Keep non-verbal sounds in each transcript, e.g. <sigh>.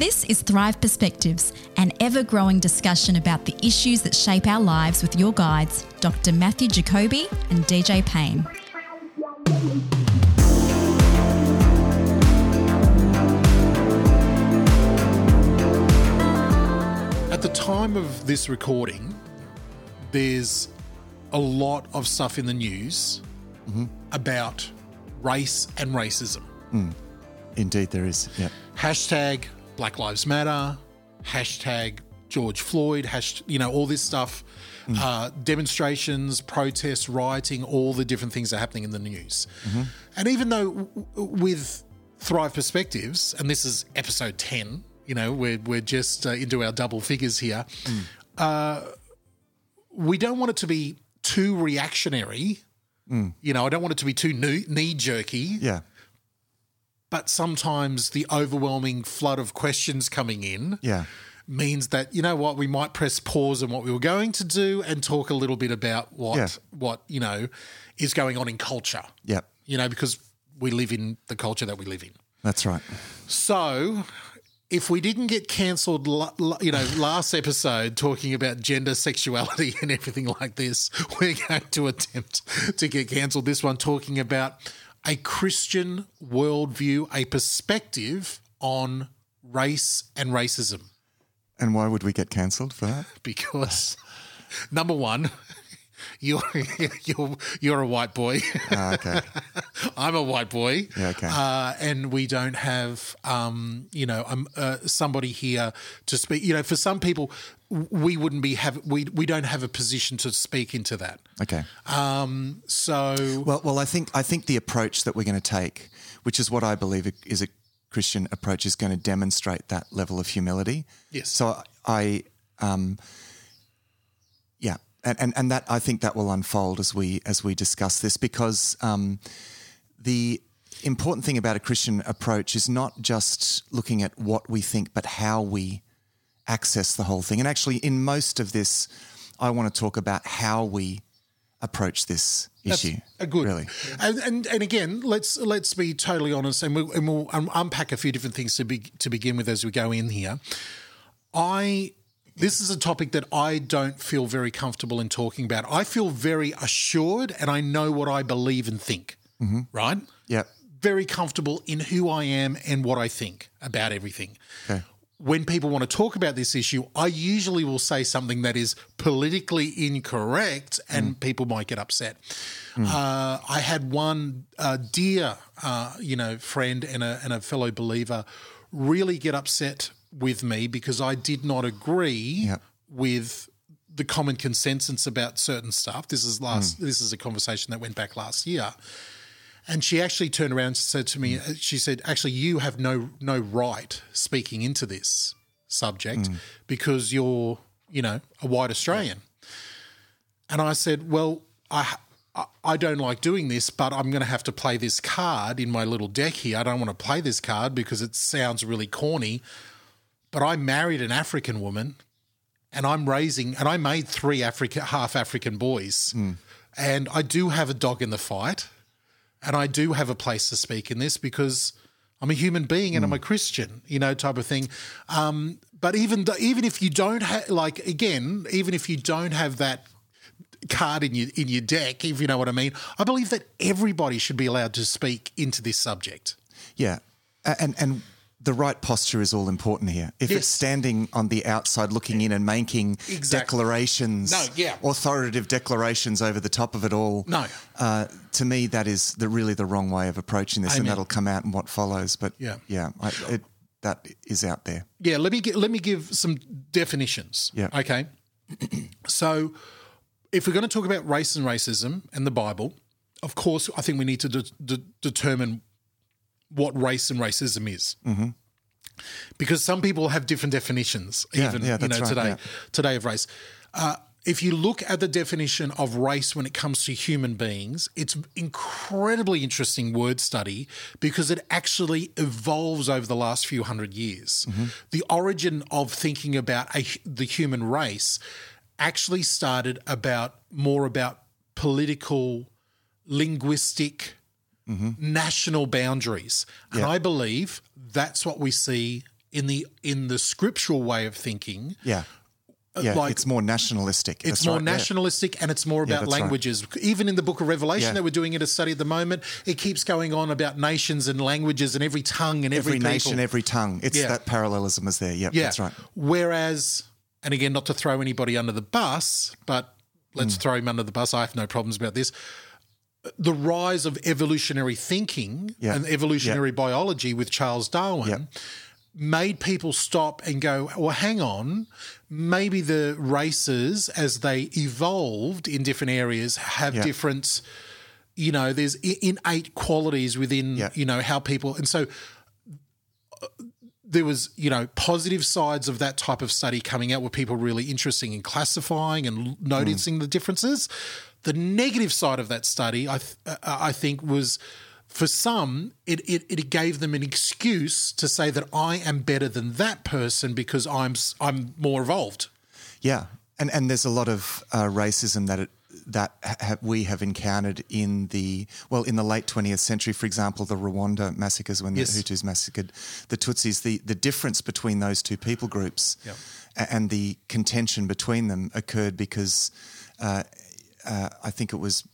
This is Thrive Perspectives, an ever growing discussion about the issues that shape our lives with your guides, Dr. Matthew Jacoby and DJ Payne. At the time of this recording, there's a lot of stuff in the news mm-hmm. about race and racism. Mm. Indeed, there is. Yeah. Hashtag Black Lives Matter, hashtag George Floyd, hash, you know, all this stuff, uh, demonstrations, protests, rioting, all the different things that are happening in the news. And even though w- with Thrive Perspectives, and this is episode 10, you know, we're, we're just uh, into our double figures here, uh, we don't want it to be too reactionary. You know, I don't want it to be too knee jerky Yeah. But sometimes the overwhelming flood of questions coming in Yeah. means that you know what we might press pause on what we were going to do and talk a little bit about what Yeah. what you know is going on in culture Yeah. you know because we live in the culture that we live in That's right. so if we didn't get cancelled, you know, <laughs> last episode talking about gender, sexuality, and everything like this, <laughs> we're going to attempt to get cancelled. This one talking about a Christian worldview, a perspective on race and racism. And why would we get cancelled for that? <laughs> Because number one, you're you're you're a white boy. Ah, okay. <laughs> I'm a white boy. Yeah, okay. Uh, and we don't have, um, you know, um, uh, somebody here to speak. You know, for some people, we wouldn't be have we we don't have a position to speak into that. Okay. Um, so Well, well, I think I think the approach that we're going to take, which is what I believe is a Christian approach, is going to demonstrate that level of humility. Yes. So I, um, yeah, and, and and that I think that will unfold as we as we discuss this because um, the important thing about a Christian approach is not just looking at what we think, but how we access the whole thing. And actually, in most of this, I want to talk about how we approach this issue. a good really. And, and and again, let's let's be totally honest, and we'll, and we'll um, unpack a few different things to be to begin with as we go in here. I this is a topic that I don't feel very comfortable in talking about. I feel very assured, and I know what I believe and think. Right? Yeah. Very comfortable in who I am and what I think about everything. Okay. When people want to talk about this issue, I usually will say something that is politically incorrect and people might get upset. Uh, I had one uh, dear, uh, you know, friend and a, and a fellow believer really get upset with me because I did not agree Yep. with the common consensus about certain stuff. This is last. This is a conversation that went back last year. And she actually turned around and said to me, hmm. uh, she said, actually, you have no no right speaking into this subject hmm. because you're, you know, a white Australian. And I said, well, I I- don't like doing this, but I'm going to have to play this card in my little deck here. I don't want to play this card because it sounds really corny. But I married an African woman and I'm raising, and I made three African, half African boys. Hmm. And I do have a dog in the fight, and I do have a place to speak in this because I'm a human being and I'm a Christian, you know, type of thing. Um, but even even if you don't have, like, again, even if you don't have that card in your in your deck, if you know what I mean, I believe that everybody should be allowed to speak into this subject. Yeah. And and the right posture is all important here. If Yes. it's standing on the outside looking in and making Exactly. declarations, No, yeah. authoritative declarations over the top of it all, No. uh, to me that is the really the wrong way of approaching this, Amen. and that'll come out in what follows. But Yeah. yeah, I, it, that is out there. Yeah, let me let me give some definitions. Yeah. Okay. <clears throat> so, if we're going to talk about race and racism and the Bible, of course, I think we need to de- de- determine what race and racism is. Mm-hmm. Because some people have different definitions, Yeah, even yeah, you know right, today today of race. Uh, if you look at the definition of race when it comes to human beings, it's incredibly interesting word study because it actually evolves over the last few hundred years. The origin of thinking about a, the human race actually started about more about political, linguistic, national boundaries, and I believe that's what we see in the in the scriptural way of thinking, Yeah. Yeah, like- it's more nationalistic. it's That's more right, yeah. nationalistic and it's more about right. languages. Even in the book of Revelation Yeah. that we're doing in a study at the moment, it keeps going on about nations and languages and every tongue and every, Every nation, every tongue. It's Yeah. that parallelism is there. Yep, yeah. that's right. Whereas, and again, not to throw anybody under the bus, but let's Mm. throw him under the bus. I have no problems about this. The rise of evolutionary thinking Yeah. and evolutionary biology with Charles Darwin Yeah. made people stop and go, well, hang on, maybe the races as they evolved in different areas have Yeah. different, you know, there's innate qualities within, Yeah. you know, how people, and so uh, there was, you know, positive sides of that type of study coming out where people really interesting in classifying and l- noticing the differences. The negative side of that study, I, th- uh, I think, was for some, it, it, it gave them an excuse to say that I am better than that person because I'm I'm more evolved. Yeah, and and there's a lot of uh, racism that it, that ha- we have encountered in the well in the late 20th century. For example, the Rwanda massacres when Yes. the Hutus massacred the Tutsis. The the difference between those two people groups a- and the contention between them occurred because uh, uh, I think it was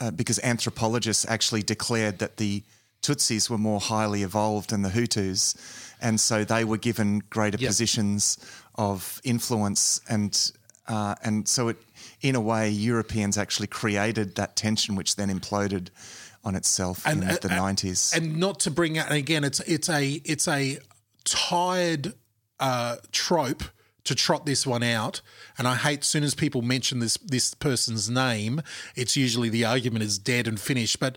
uh, because anthropologists actually declared that the Tutsis were more highly evolved than the Hutus, and so they were given greater Yep. positions of influence, and uh, and so it, in a way, Europeans actually created that tension, which then imploded on itself in uh, the uh, nineties. and not to bring out and again it's it's a it's a tired uh, trope to trot this one out and i hate soon as people mention this this person's name it's usually the argument is dead and finished but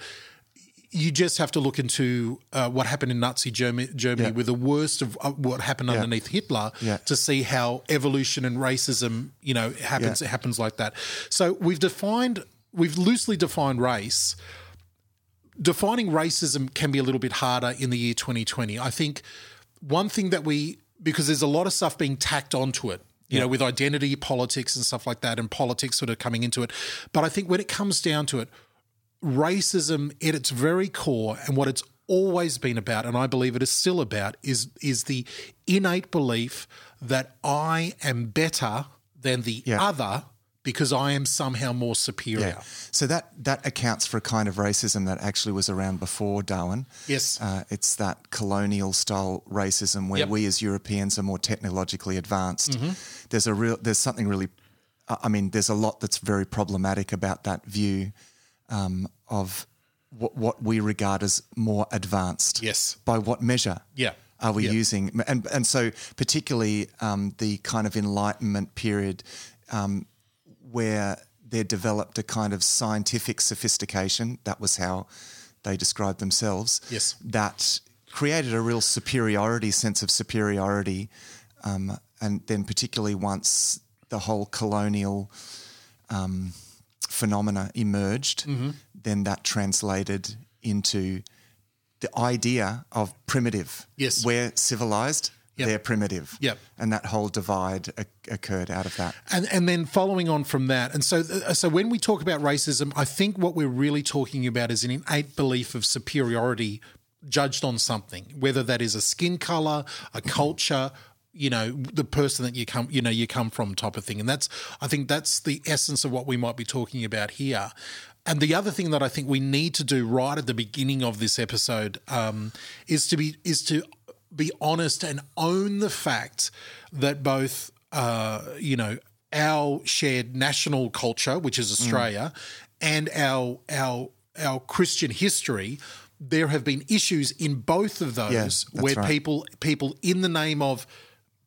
you just have to look into uh, what happened in Nazi Germany, Germany Yeah. with the worst of uh, what happened underneath Hitler Yeah. to see how evolution and racism, you know, happens. It happens like that. So we've defined, we've loosely defined race defining racism can be a little bit harder in the year 2020. I think one thing that we, because there's a lot of stuff being tacked onto it, you know, with identity politics and stuff like that, and politics sort of coming into it. But I think when it comes down to it, racism at its very core and what it's always been about, and I believe it is still about, is is the innate belief that I am better than the Yeah. other because I am somehow more superior. Yeah. So that that accounts for a kind of racism that actually was around before Darwin. Yes. Uh, it's that colonial style racism where Yep. Mm-hmm. we as Europeans are more technologically advanced. There's a real there's something really I I mean there's a lot that's very problematic about that view um, of what, what we regard as more advanced. Yes. By what measure? Yeah. Are we Yeah. using and and so particularly um, the kind of Enlightenment period um, where there developed a kind of scientific sophistication. That was how they described themselves. Yes. That created a real superiority, sense of superiority. Um, and then, particularly once the whole colonial um, phenomena emerged, Mm-hmm. then that translated into the idea of primitive. Yes. We're civilized, Yep. they're primitive. Yep. And that whole divide occurred out of that. And and then following on from that, and so uh, so when we talk about racism, I think what we're really talking about is an innate belief of superiority judged on something, whether that is a skin color, a culture, you know, the person that you come, you know, you come from, type of thing. And that's I think that's the essence of what we might be talking about here. And the other thing that I think we need to do right at the beginning of this episode um, is to be is to be honest and own the fact that both uh, you know our shared national culture, which is Australia, and our our our Christian history. There have been issues in both of those that's where right. people people in the name of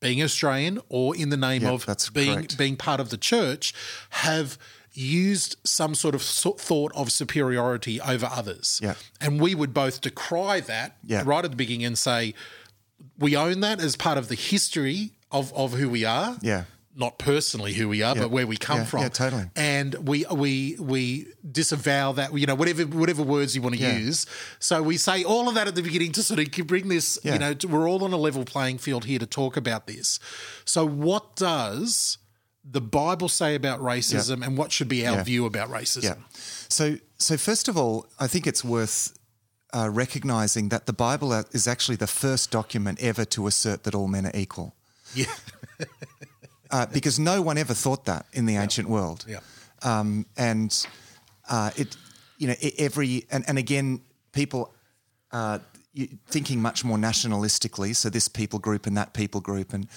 being Australian or in the name Yeah, of being correct. being part of the church have used some sort of thought of superiority over others. Yeah. And we would both decry that Yeah. right at the beginning and say, we own that as part of the history of, of who we are. Yeah. Not personally who we are, but where we come Yeah, from. yeah, totally. And we we we disavow that, you know, whatever whatever words you want to Yeah. use. So we say all of that at the beginning to sort of bring this, Yeah. you know, to, we're all on a level playing field here to talk about this. So what does the Bible say about racism and what should be our view about racism? Yeah. So, so first of all, I think it's worth uh, recognizing that the Bible is actually the first document ever to assert that all men are equal. Yeah. <laughs> uh, because no one ever thought that in the ancient world. Yeah. Um, and uh, it, you know, every and, and again, people uh, thinking much more nationalistically. So this people group and that people group, and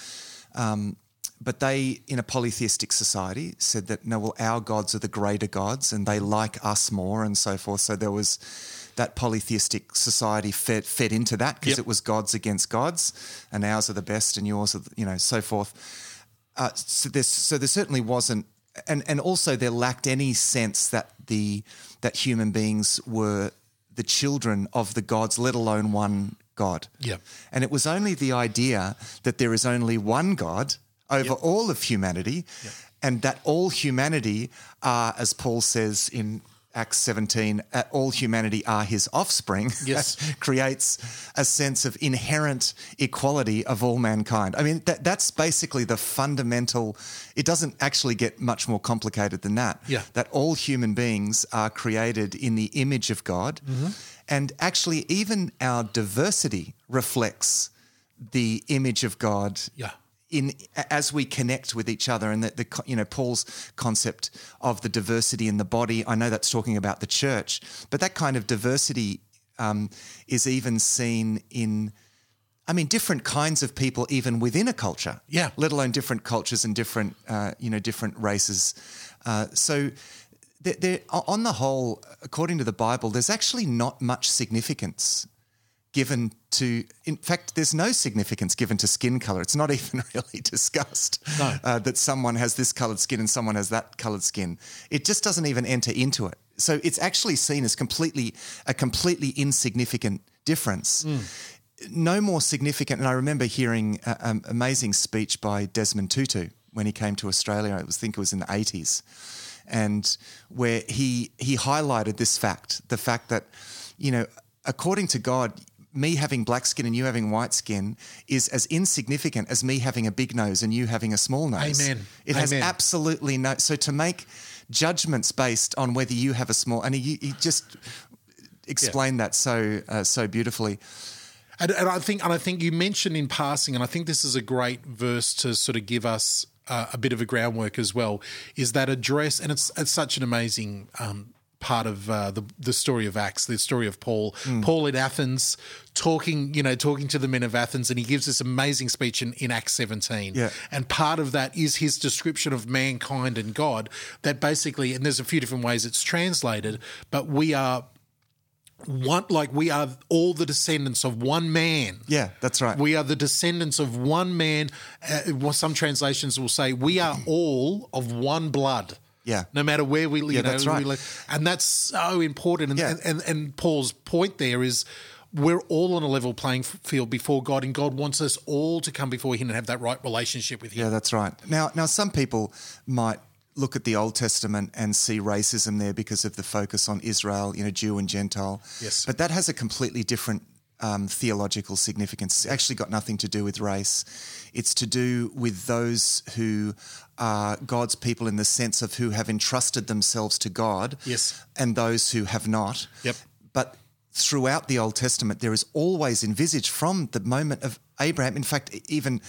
um, but they, in a polytheistic society, said that no, well, our gods are the greater gods, and they like us more, and so forth. So there was that polytheistic society fed fed into that because Yep. it was gods against gods, and ours are the best, and yours are, the, you know, so forth. Uh, so, there, so there certainly wasn't, and and also there lacked any sense that the that human beings were the children of the gods, let alone one God. Yeah. And it was only the idea that there is only one God over Yep. all of humanity, and that all humanity are, as Paul says in Acts 17, uh, all humanity are his offspring, <laughs> Yes. creates a sense of inherent equality of all mankind. I mean, that, that's basically the fundamental, it doesn't actually get much more complicated than that. Yeah. That all human beings are created in the image of God. Mm-hmm. And actually, even our diversity reflects the image of God Yeah. In as we connect with each other and that the you know Paul's concept of the diversity in the body I know that's talking about the church but that kind of diversity um, is even seen in I mean different kinds of people even within a culture Yeah. let alone different cultures and different uh, you know different races uh, so there, there, on the whole according to the Bible there's actually not much significance given to in fact there's no significance given to skin color. It's not <laughs> even really discussed No. uh, that someone has this colored skin and someone has that colored skin. It just doesn't even enter into it. So it's actually seen as completely a completely insignificant difference. No more significant and i remember hearing an amazing speech by desmond tutu when he came to australia i was think it was in the 80s and where he he highlighted this fact the fact that you know according to god me having black skin and you having white skin is as insignificant as me having a big nose and you having a small nose Amen. it has absolutely no so to make judgments based on whether you have a small and he, he just explained that so uh, so beautifully And, and I think, and I think you mentioned in passing, and I think this is a great verse to sort of give us uh, a bit of a groundwork as well. Is that address, and it's it's such an amazing um, part of uh, the the story of Acts, the story of Paul. Paul in Athens, talking, you know, talking to the men of Athens, and he gives this amazing speech in, in Acts seventeen. Yeah. And part of that is his description of mankind and God. That basically, and there's a few different ways it's translated, but we are one like we are all the descendants of one man. yeah that's right We are the descendants of one man. Uh, some translations will say we are all of one blood. Yeah. No matter where we, you Yeah, that's right. live. and that's so important. And, Yeah. and, and and Paul's point there is. We're all on a level playing field before God, and God wants us all to come before Him and have that right relationship with Him. Yeah, that's right. Now, now some people might look at the Old Testament and see racism there because of the focus on Israel, you know, Jew and Gentile. Yes. but that has a completely different um, theological significance. It's actually got nothing to do with race. It's to do with those who are God's people in the sense of who have entrusted themselves to God. Yes. and those who have not. Yep. But throughout the Old Testament, there is always envisaged from the moment of Abraham, in fact, even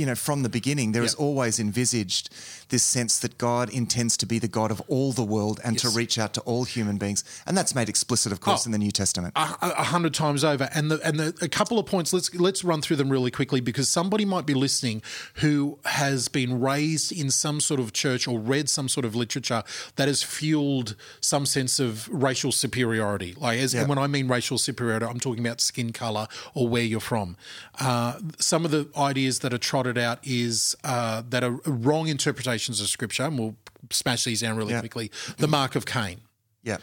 you know from the beginning, there is Yep. always envisaged this sense that God intends to be the God of all the world and to reach out to all human beings, and that's made explicit, of course, Oh. in the New Testament. a, a hundred times over. And the and the, a couple of points. Let's let's run through them really quickly because somebody might be listening who has been raised in some sort of church or read some sort of literature that has fueled some sense of racial superiority. Like, as, Yeah. and when I mean racial superiority, I'm talking about skin color or where you're from. Uh, some of the ideas that are trotted out is uh, that are wrong interpretations of scripture. And we'll smash these down really Yeah. quickly. The mark of Cain yeah,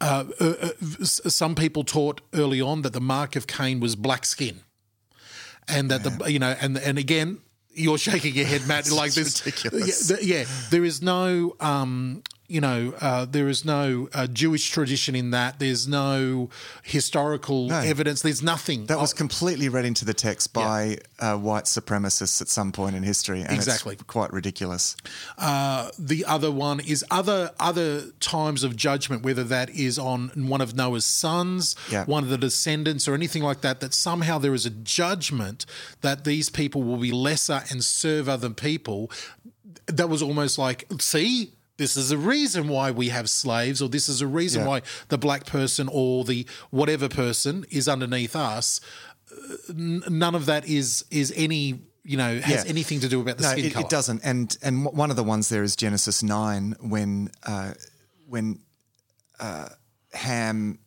uh, uh, uh, some people taught early on that the mark of Cain was black skin, and that the you know and and again you're shaking your head, Matt, <laughs> like this. ridiculous. Yeah, yeah, there is no. Um, you know, uh, there is no uh, Jewish tradition in that. There's no historical evidence. There's nothing. That was completely read into the text by uh, white supremacists at some point in history. And it's Exactly. quite ridiculous. Uh, the other one is other other times of judgment, whether that is on one of Noah's sons, Yeah. one of the descendants, or anything like that. That somehow there is a judgment that these people will be lesser and serve other people. That was almost like, see. This is a reason why we have slaves, or this is a reason Yeah. why the black person or the whatever person is underneath us. N- none of that is is any you know has Yeah. anything to do about the no, skin it, color. it doesn't. And and one of the ones there is Genesis nine when uh, when uh, Ham,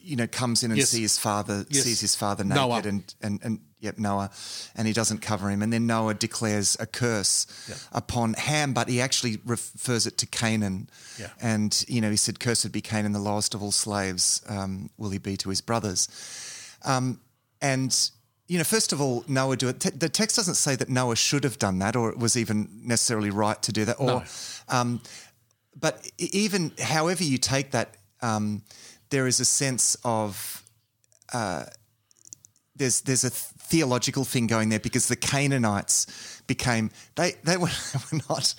you know, comes in and Yes. sees his father Yes. sees his father naked Noah. and and and yep Noah, and he doesn't cover him, and then Noah declares a curse upon Ham, but he actually refers it to Canaan, Yeah. and you know he said, "Cursed be Canaan, the lowest of all slaves, um, will he be to his brothers." Um, and you know, first of all, Noah do it. Te- the text doesn't say that Noah should have done that, or it was even necessarily right to do that. Or, um, but even however you take that, um, there is a sense of uh, there's there's a theological thing going there because the Canaanites became they they <laughs> were, they were not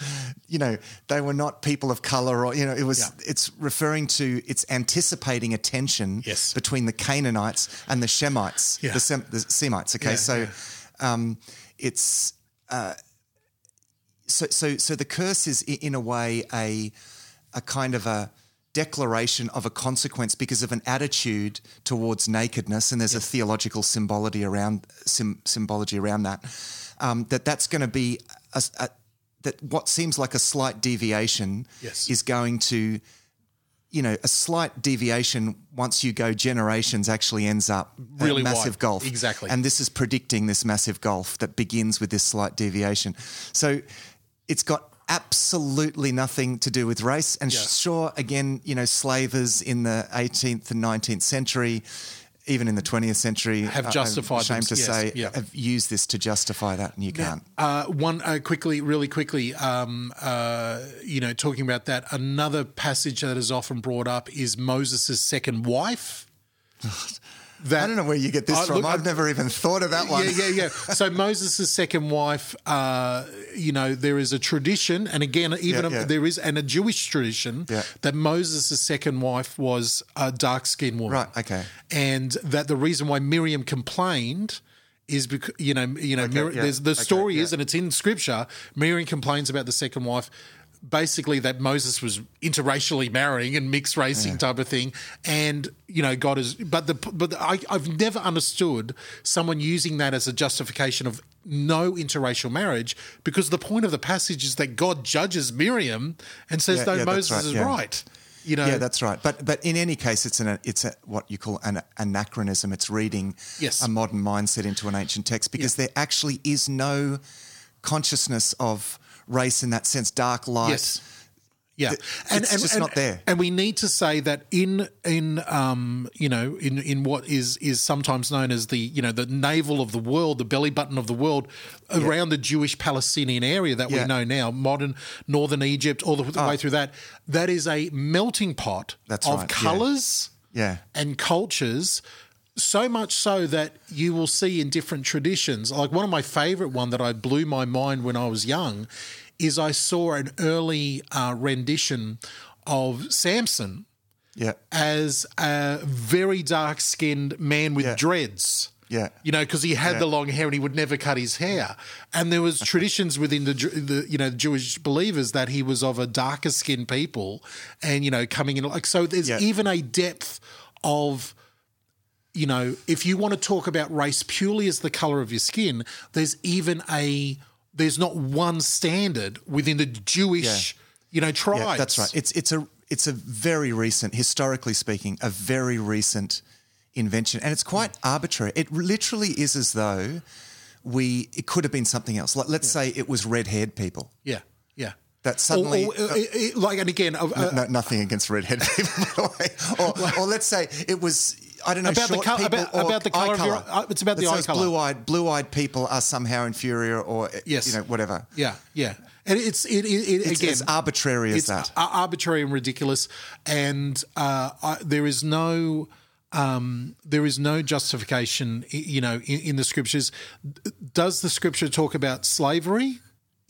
you know they were not people of color or you know it was Yeah. it's referring to it's anticipating a tension Yes. between the Canaanites and the Shemites Yeah. the, Sem, the Semites okay Yeah, so um, it's uh, so so so the curse is in a way a a kind of a declaration of a consequence because of an attitude towards nakedness and there's a theological symbology around sim, symbology around that um, that that's going to be a, a, that what seems like a slight deviation Yes. is going to you know a slight deviation once you go generations actually ends up Really a massive wide. gulf Exactly. and this is predicting this massive gulf that begins with this slight deviation. So it's got absolutely nothing to do with race. And Yeah. sure, again, you know, slavers in the 18th and 19th century, even in the 20th century, Have I'm justified ashamed them- to yes, say, yeah. have used this to justify that, and you can't. Uh, one uh, quickly, really quickly, um, uh, you know, talking about that. Another passage that is often brought up is Moses' second wife. <laughs> That, I don't know where you get this I- from. look, I've I- never even thought of that one. Yeah, yeah, yeah. So <laughs> Moses' second wife, uh, you know, there is a tradition, and again, even Yeah, yeah. there is, and a Jewish tradition Yeah. that Moses' second wife was a dark skinned woman. Right, okay. And that the reason why Miriam complained is because you know, you know, Mir- yeah, there's the okay, story yeah. is, and it's in Scripture. Miriam complains about the second wife. Basically, that Moses was interracially marrying and mixed racing type of thing, and you know God is. But the but the, I, I've never understood someone using that as a justification of no interracial marriage because the point of the passage is that God judges Miriam and says Yeah, no, yeah, Moses right, is yeah. right. You know, Yeah, that's right. But but in any case, it's an it's a what you call an anachronism. It's reading Yes. a modern mindset into an ancient text because there actually is no consciousness of race in that sense. Dark light. Yes. Yeah, it's just not there. And we need to say that in in um you know in in what is is sometimes known as the you know the navel of the world, the belly button of the world, around the Jewish Palestinian area that Yeah. we know now, modern northern Egypt, all the, the way through that. That is a melting pot That's of right, yeah. colors Yeah. and cultures so much so that you will see in different traditions like one of my favorite one that i blew my mind when i was young is i saw an early uh, rendition of samson Yeah. as a very dark skinned man with Yeah. dreads Yeah. you know, because he had the long hair and he would never cut his hair. And there was traditions within the, the you know Jewish believers that he was of a darker skinned people, and you know coming in like so. There's Yeah. even a depth of you know if you want to talk about race purely as the color of your skin, there's even a there's not one standard within the Jewish you know tribes. Yeah, that's right. It's it's a it's a very recent, historically speaking, a very recent invention, and it's quite arbitrary. It literally is as though we it could have been something else. Like let's say it was red-haired people. yeah, yeah. That suddenly- or, or, uh, it- like and again, uh, no, nothing against red-haired <laughs> people, by the way. Or, or let's say it was. I don't know About the short col- people about- about the eye colour of your- it's about the eye says colour. Blue-eyed, blue-eyed people are somehow inferior, or Yes. you know whatever. Yeah, yeah. And it's it, it, it It's again as arbitrary as that. ar- arbitrary and ridiculous, and uh, I, there is no. Um, there is no justification, you know, in, in the scriptures. Does the scripture talk about slavery?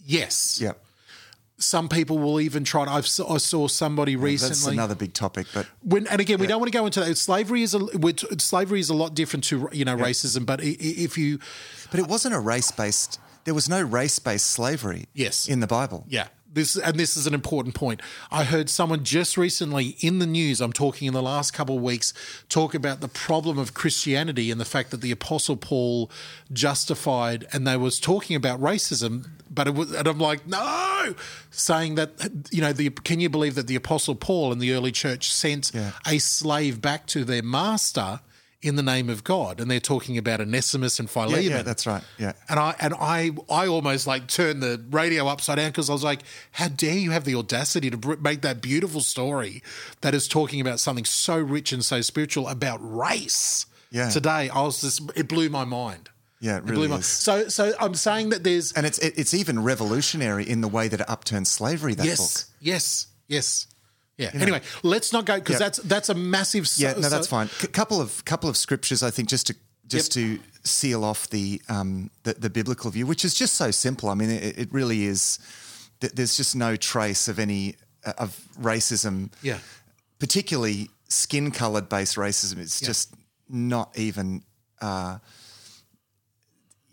Yes. yeah. Some people will even try. To, I've, I saw somebody recently. That's another big topic, but When, and again, we don't want to go into that. Slavery is a slavery is a lot different to you know racism. But if you, but it wasn't a race based. There was no race based slavery. Yes. in the Bible. yeah, this and this is an important point. I heard someone just recently in the news. I'm talking in the last couple of weeks talk about the problem of Christianity and the fact that the Apostle Paul justified, and they was talking about racism. But it was, and I'm like, no, saying that you know, the can you believe that the Apostle Paul in the early church sent Yeah. a slave back to their master in the name of God, and they're talking about Onesimus and Philemon. yeah, that's right. Yeah, And I and I I almost like turned the radio upside down because I was like, "How dare you have the audacity to br- make that beautiful story that is talking about something so rich and so spiritual about race?" Yeah. Today, I was just it blew my mind. Yeah, it blew really my- is. So so I'm saying that there's and it's it, it's even revolutionary in the way that it upturns slavery. That yes book. yes yes yeah. Anyway, let's not go because Yeah. that's that's a massive. Yeah, no, that's so- fine. A couple of couple of scriptures, I think, just to just to seal off the um the, the biblical view, which is just so simple. I mean, it, it really is. There's just no trace of any uh, of racism. Yeah. particularly skin colored based racism. It's just not even. Uh,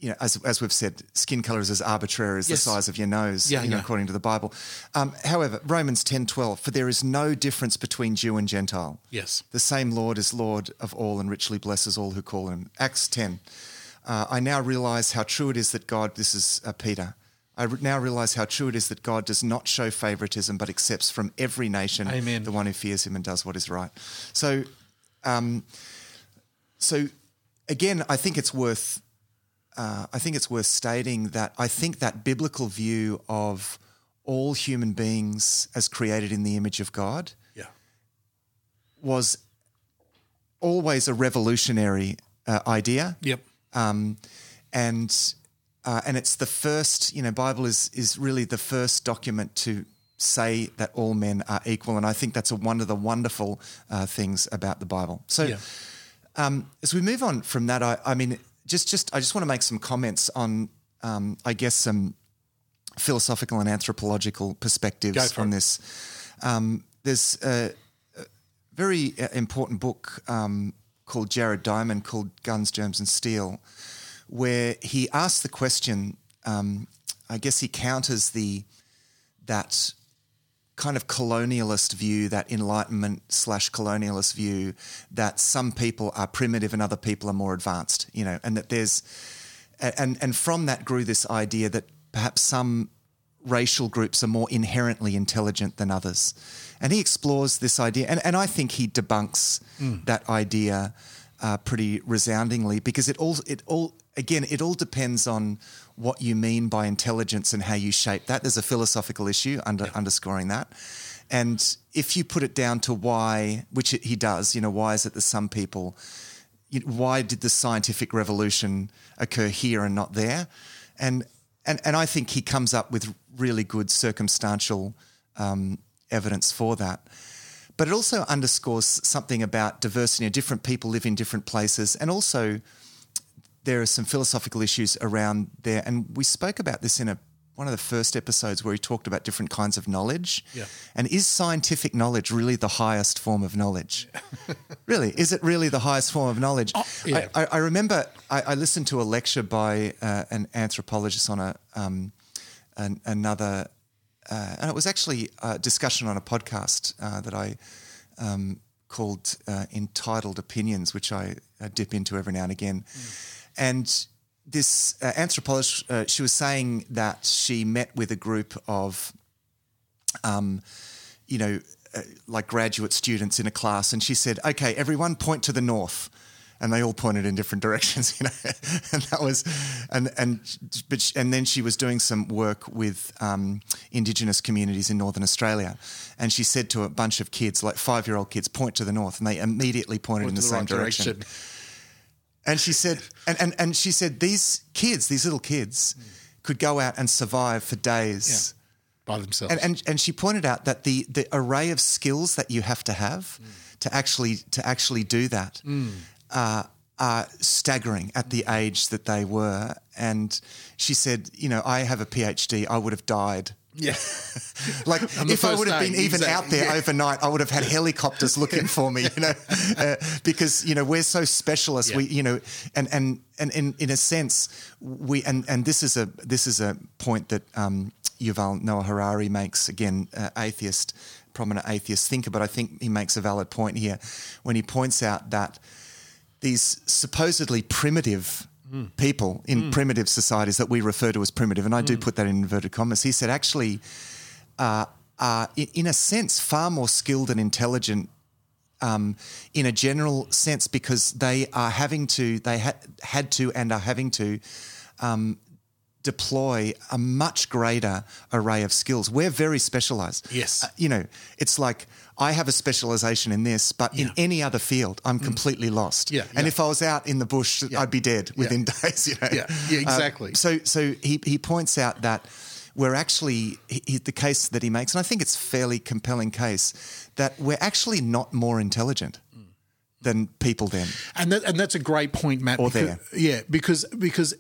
you know, as, as we've said, skin color is as arbitrary as Yes. the size of your nose, Yeah, you know, yeah. according to the Bible. Um, however, Romans ten twelve, for there is no difference between Jew and Gentile. Yes. The same Lord is Lord of all and richly blesses all who call him. Acts 10. Uh, I now realize how true it is that God, this is uh, Peter, I now realize how true it is that God does not show favoritism but accepts from every nation Amen. the one who fears him and does what is right. So, um, so again, I think it's worth. Uh, I think it's worth stating that I think that biblical view of all human beings as created in the image of God yeah was always a revolutionary uh, idea. yep Um, and uh, and it's the first, you know, Bible is is really the first document to say that all men are equal, and I think that's a one of the wonderful uh, things about the Bible. So, Yeah. um, as we move on from that, I, I mean, just just I just want to make some comments on, um, I guess, some philosophical and anthropological perspectives on it. this. Um, there's a, a very uh, important book um, called Jared Diamond called Guns, Germs, and Steel, where he asks the question. Um, I guess he counters the that kind of colonialist view, that enlightenment slash colonialist view, that some people are primitive and other people are more advanced, you know, and that there's, and and from that grew this idea that perhaps some racial groups are more inherently intelligent than others, and he explores this idea, and and I think he debunks that idea uh, pretty resoundingly because it all it all again it all depends on what you mean by intelligence and how you shape that. There's a philosophical issue under, underscoring that. And if you put it down to why, which it, he does, you know, why is it that some people, why did the scientific revolution occur here and not there? And and and I think he comes up with really good circumstantial um, evidence for that. But it also underscores something about diversity. You know, different people live in different places, and also there are some philosophical issues around there. And we spoke about this in a one of the first episodes where he talked about different kinds of knowledge. Yeah. And is scientific knowledge really the highest form of knowledge? <laughs> really, is it really the highest form of knowledge? yeah. I, I, remember I, I listened to a lecture by uh, an anthropologist on a um, an, another, uh, and it was actually a discussion on a podcast uh, that I um, called uh, Entitled Opinions, which I uh, dip into every now and again. And this uh, anthropologist, uh, she was saying that she met with a group of, um, you know, uh, like graduate students in a class, and she said, "Okay, everyone, point to the north." And they all pointed in different <laughs> directions, you know, and that was, and and but sh- and then she was doing some work with um, Indigenous communities in Northern Australia, and she said to a bunch of kids, like five-year-old kids, point to the north, and they immediately pointed in the, To same right direction. And she said, and, and, and she said, these kids, these little kids, could go out and survive for days by themselves. And, and and she pointed out that the the array of skills that you have to have to actually to actually do that uh, are staggering at the age that they were. And she said, you know, I have a PhD. I would have died. Yeah, <laughs> Like if I would have been even exactly, out there yeah. overnight, I would have had helicopters looking for me, you know, <laughs> uh, because you know we're so specialist. Yeah. We, you know, and and and in in a sense, we and and this is a this is a point that um, Yuval Noah Harari makes again, uh, atheist, prominent atheist thinker, but I think he makes a valid point here when he points out that these supposedly primitive people in primitive societies that we refer to as primitive, and I do put that in inverted commas. He said actually uh, are, in, in a sense, far more skilled and intelligent um, in a general sense because they are having to, they ha- had to and are having to um, deploy a much greater array of skills. We're very specialized. Yes. Uh, you know, it's like I have a specialization in this, but in any other field, I'm completely lost. Mm. Yeah, And yeah. if I was out in the bush, I'd be dead within <laughs> days, you know. Yeah, yeah, Uh, exactly. so so he, he points out that we're actually he, he- the case that he makes, and I think it's a fairly compelling case that we're actually not more intelligent than people then. and that, and that's a great point, Matt. Or because, there. yeah, because because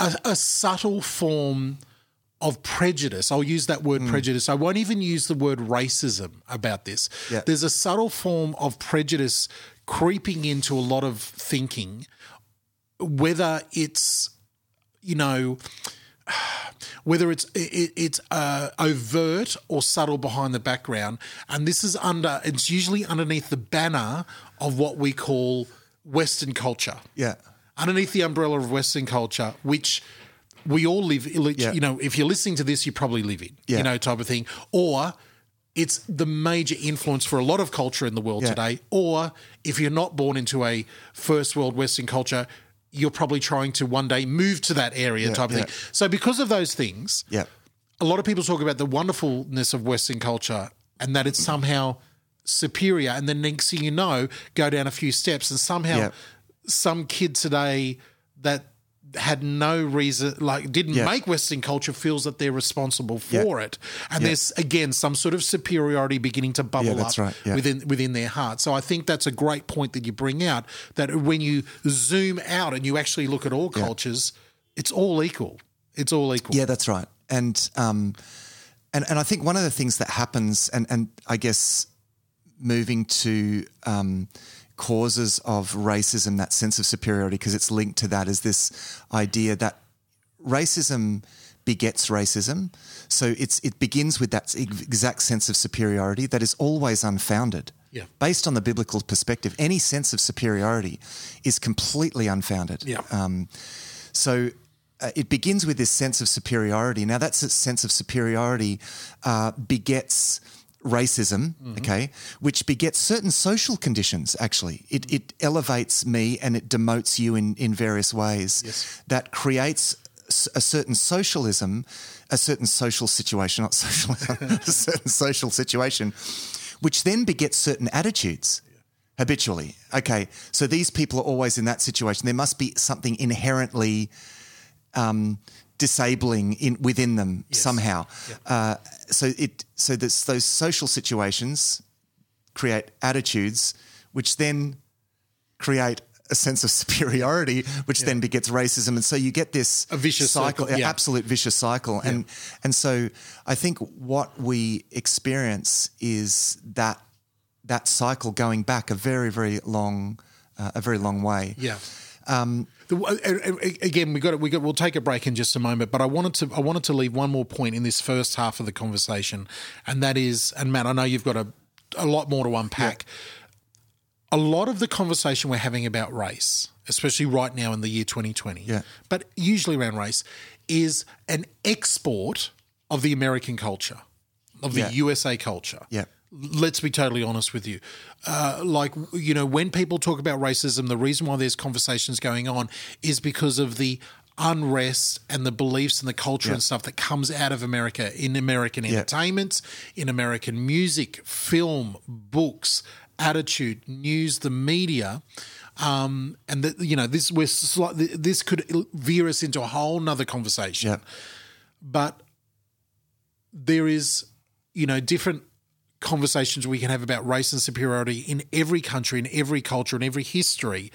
a, a subtle form of prejudice. I'll use that Mm. word prejudice. I won't even use the word racism about this. Yeah. There's a subtle form of prejudice creeping into a lot of thinking, whether it's you know <sighs> whether it's it, it's uh, overt or subtle behind the background, and this is under it's usually underneath the banner of what we call Western culture. Yeah. Underneath the umbrella of Western culture, which we all live, Yeah. you know, if you're listening to this, you probably live in, Yeah. you know, type of thing. Or it's the major influence for a lot of culture in the world Yeah. today. Or if you're not born into a first world Western culture, you're probably trying to one day move to that area type of thing. So because of those things, Yeah. a lot of people talk about the wonderfulness of Western culture and that it's somehow superior. And then next thing you know, go down a few steps and somehow some kid today that had no reason, like didn't Yeah. make Western culture, feels that they're responsible Yeah. for it, and Yeah. there's again some sort of superiority beginning to bubble Yeah, up right. Yeah. within within their heart. So I think that's a great point that you bring out. That when you zoom out and you actually look at all cultures, it's all equal. It's all equal. Yeah, that's right. And um, and and I think one of the things that happens, and and I guess moving to um, causes of racism, that sense of superiority, because it's linked to that, is this idea that racism begets racism. So it's it begins with that exact sense of superiority that is always unfounded. Yeah. Based on the biblical perspective, any sense of superiority is completely unfounded. Yeah. Um, so uh, it begins with this sense of superiority. Now, that sense of superiority uh, begets racism, mm-hmm. okay, which begets certain social conditions, actually. It, mm-hmm. it elevates me and it demotes you in, in various ways Yes. that creates a certain socialism, a certain social situation, not socialism, <laughs> a certain social situation, which then begets certain attitudes habitually. Okay, so these people are always in that situation. There must be something inherently um, disabling in within them somehow. Uh, so it so this, those social situations create attitudes, which then create a sense of <laughs> superiority, which then begets racism, and so you get this A vicious cycle, an yeah. absolute vicious cycle. And and so I think what we experience is that that cycle going back a very very long uh, a very long way. Yeah. The- uh, uh, again, we got it. We got. We'll take a break in just a moment, but I wanted to. I wanted to leave one more point in this first half of the conversation, and that is, and Matt, I know you've got a a lot more to unpack. A lot of the conversation we're having about race, especially right now in the year 2020, Yeah. but usually around race, is an export of the American culture, of the Yeah. USA culture Yeah. Let's be totally honest with you. Uh, like, you know, when people talk about racism, the reason why there's conversations going on is because of the unrest and the beliefs and the culture and stuff that comes out of America in American entertainment, in American music, film, books, attitude, news, the media. Um, and that you know this we're slightly, this could veer us into a whole nother conversation Yeah. but there is, you know, different conversations we can have about race and superiority in every country, in every culture, in every history.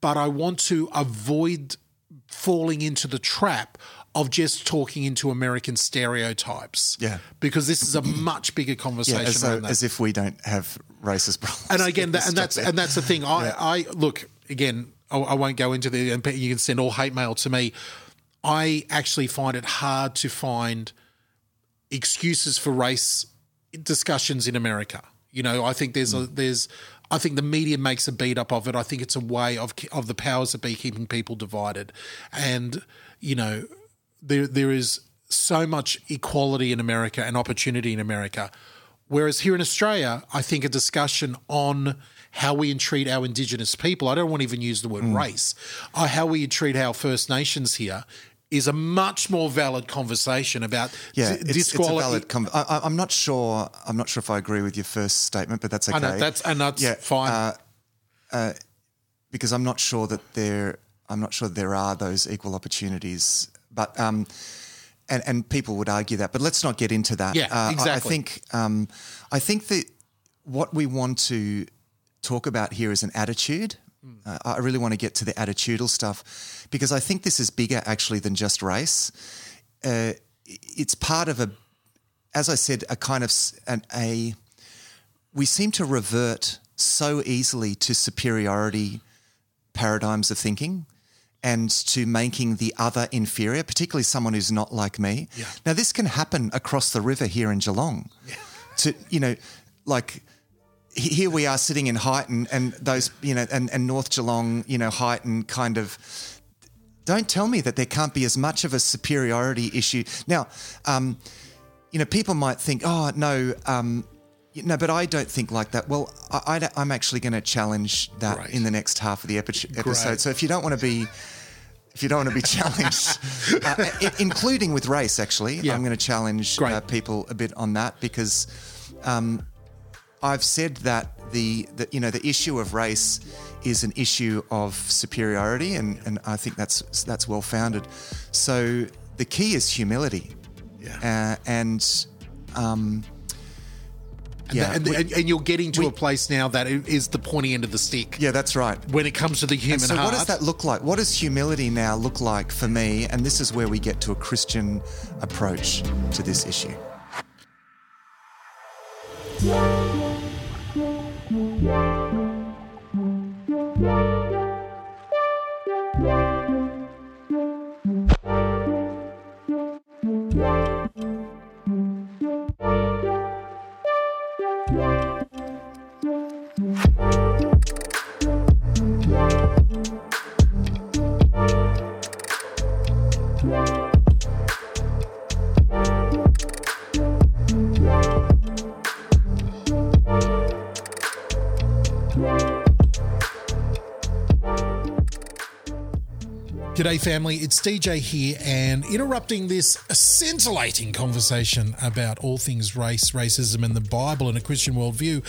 But I want to avoid falling into the trap of just talking into American stereotypes. Yeah. Because this is a much bigger conversation Yeah, as, though, as if we don't have racist problems. and again, that, and that's there. and that's the thing. I, I look again. I, I won't go into the. And you can send all hate mail to me. I actually find it hard to find excuses for race discussions in America. You know, I think there's a there's. I think the media makes a beat up of it. I think it's a way of of the powers that be keeping people divided, and you know, there there is so much equality in America and opportunity in America. Whereas here in Australia, I think a discussion on how we treat our Indigenous people, I don't want to even use the word race, uh, how we treat our First Nations here is a much more valid conversation about yeah, d- it's, it's a valid. Com- I, I'm not sure. I'm not sure if I agree with your first statement, but that's okay. Know, that's, and that's Yeah, fine. uh, because I'm not sure that there. I'm not sure there are those equal opportunities, but um, and and people would argue that. But let's not get into that. Yeah, Uh, I- I think um, I think that what we want to talk about here is an attitude. Uh, I really want to get to the attitudinal stuff because I think this is bigger actually than just race. Uh, it's part of a, as I said, a kind of an, a. We seem to revert so easily to superiority paradigms of thinking and to making the other inferior, particularly someone who's not like me. Yeah. Now, this can happen across the river here in Geelong. To you know, like here we are sitting in Highton, and those you know, and, and North Geelong, you know, Highton kind of. Don't tell me that there can't be as much of a superiority issue. Now, um, you know, people might think, oh no, um, you- no, but I don't think like that. Well, I, am actually going to challenge that Great. in the next half of the epi- episode. Great. So if you don't want to be, if you don't want to be <laughs> challenged, uh, i- including with race, actually, Yeah. I'm going to challenge uh, people a bit on that because um, I've said that the, the you know the issue of race is an issue of superiority, and, and I think that's that's well founded. So the key is humility, Yeah. uh, and um, yeah, and, and you're getting to we- a place now that is the pointy end of the stick yeah, that's right. when it comes to the human And so, heart. what does that look like? What does humility now look like for me? And this is where we get to a Christian approach to this issue. Thank you. Family. It's DJ here, and interrupting this scintillating conversation about all things race, racism, and the Bible and a Christian worldview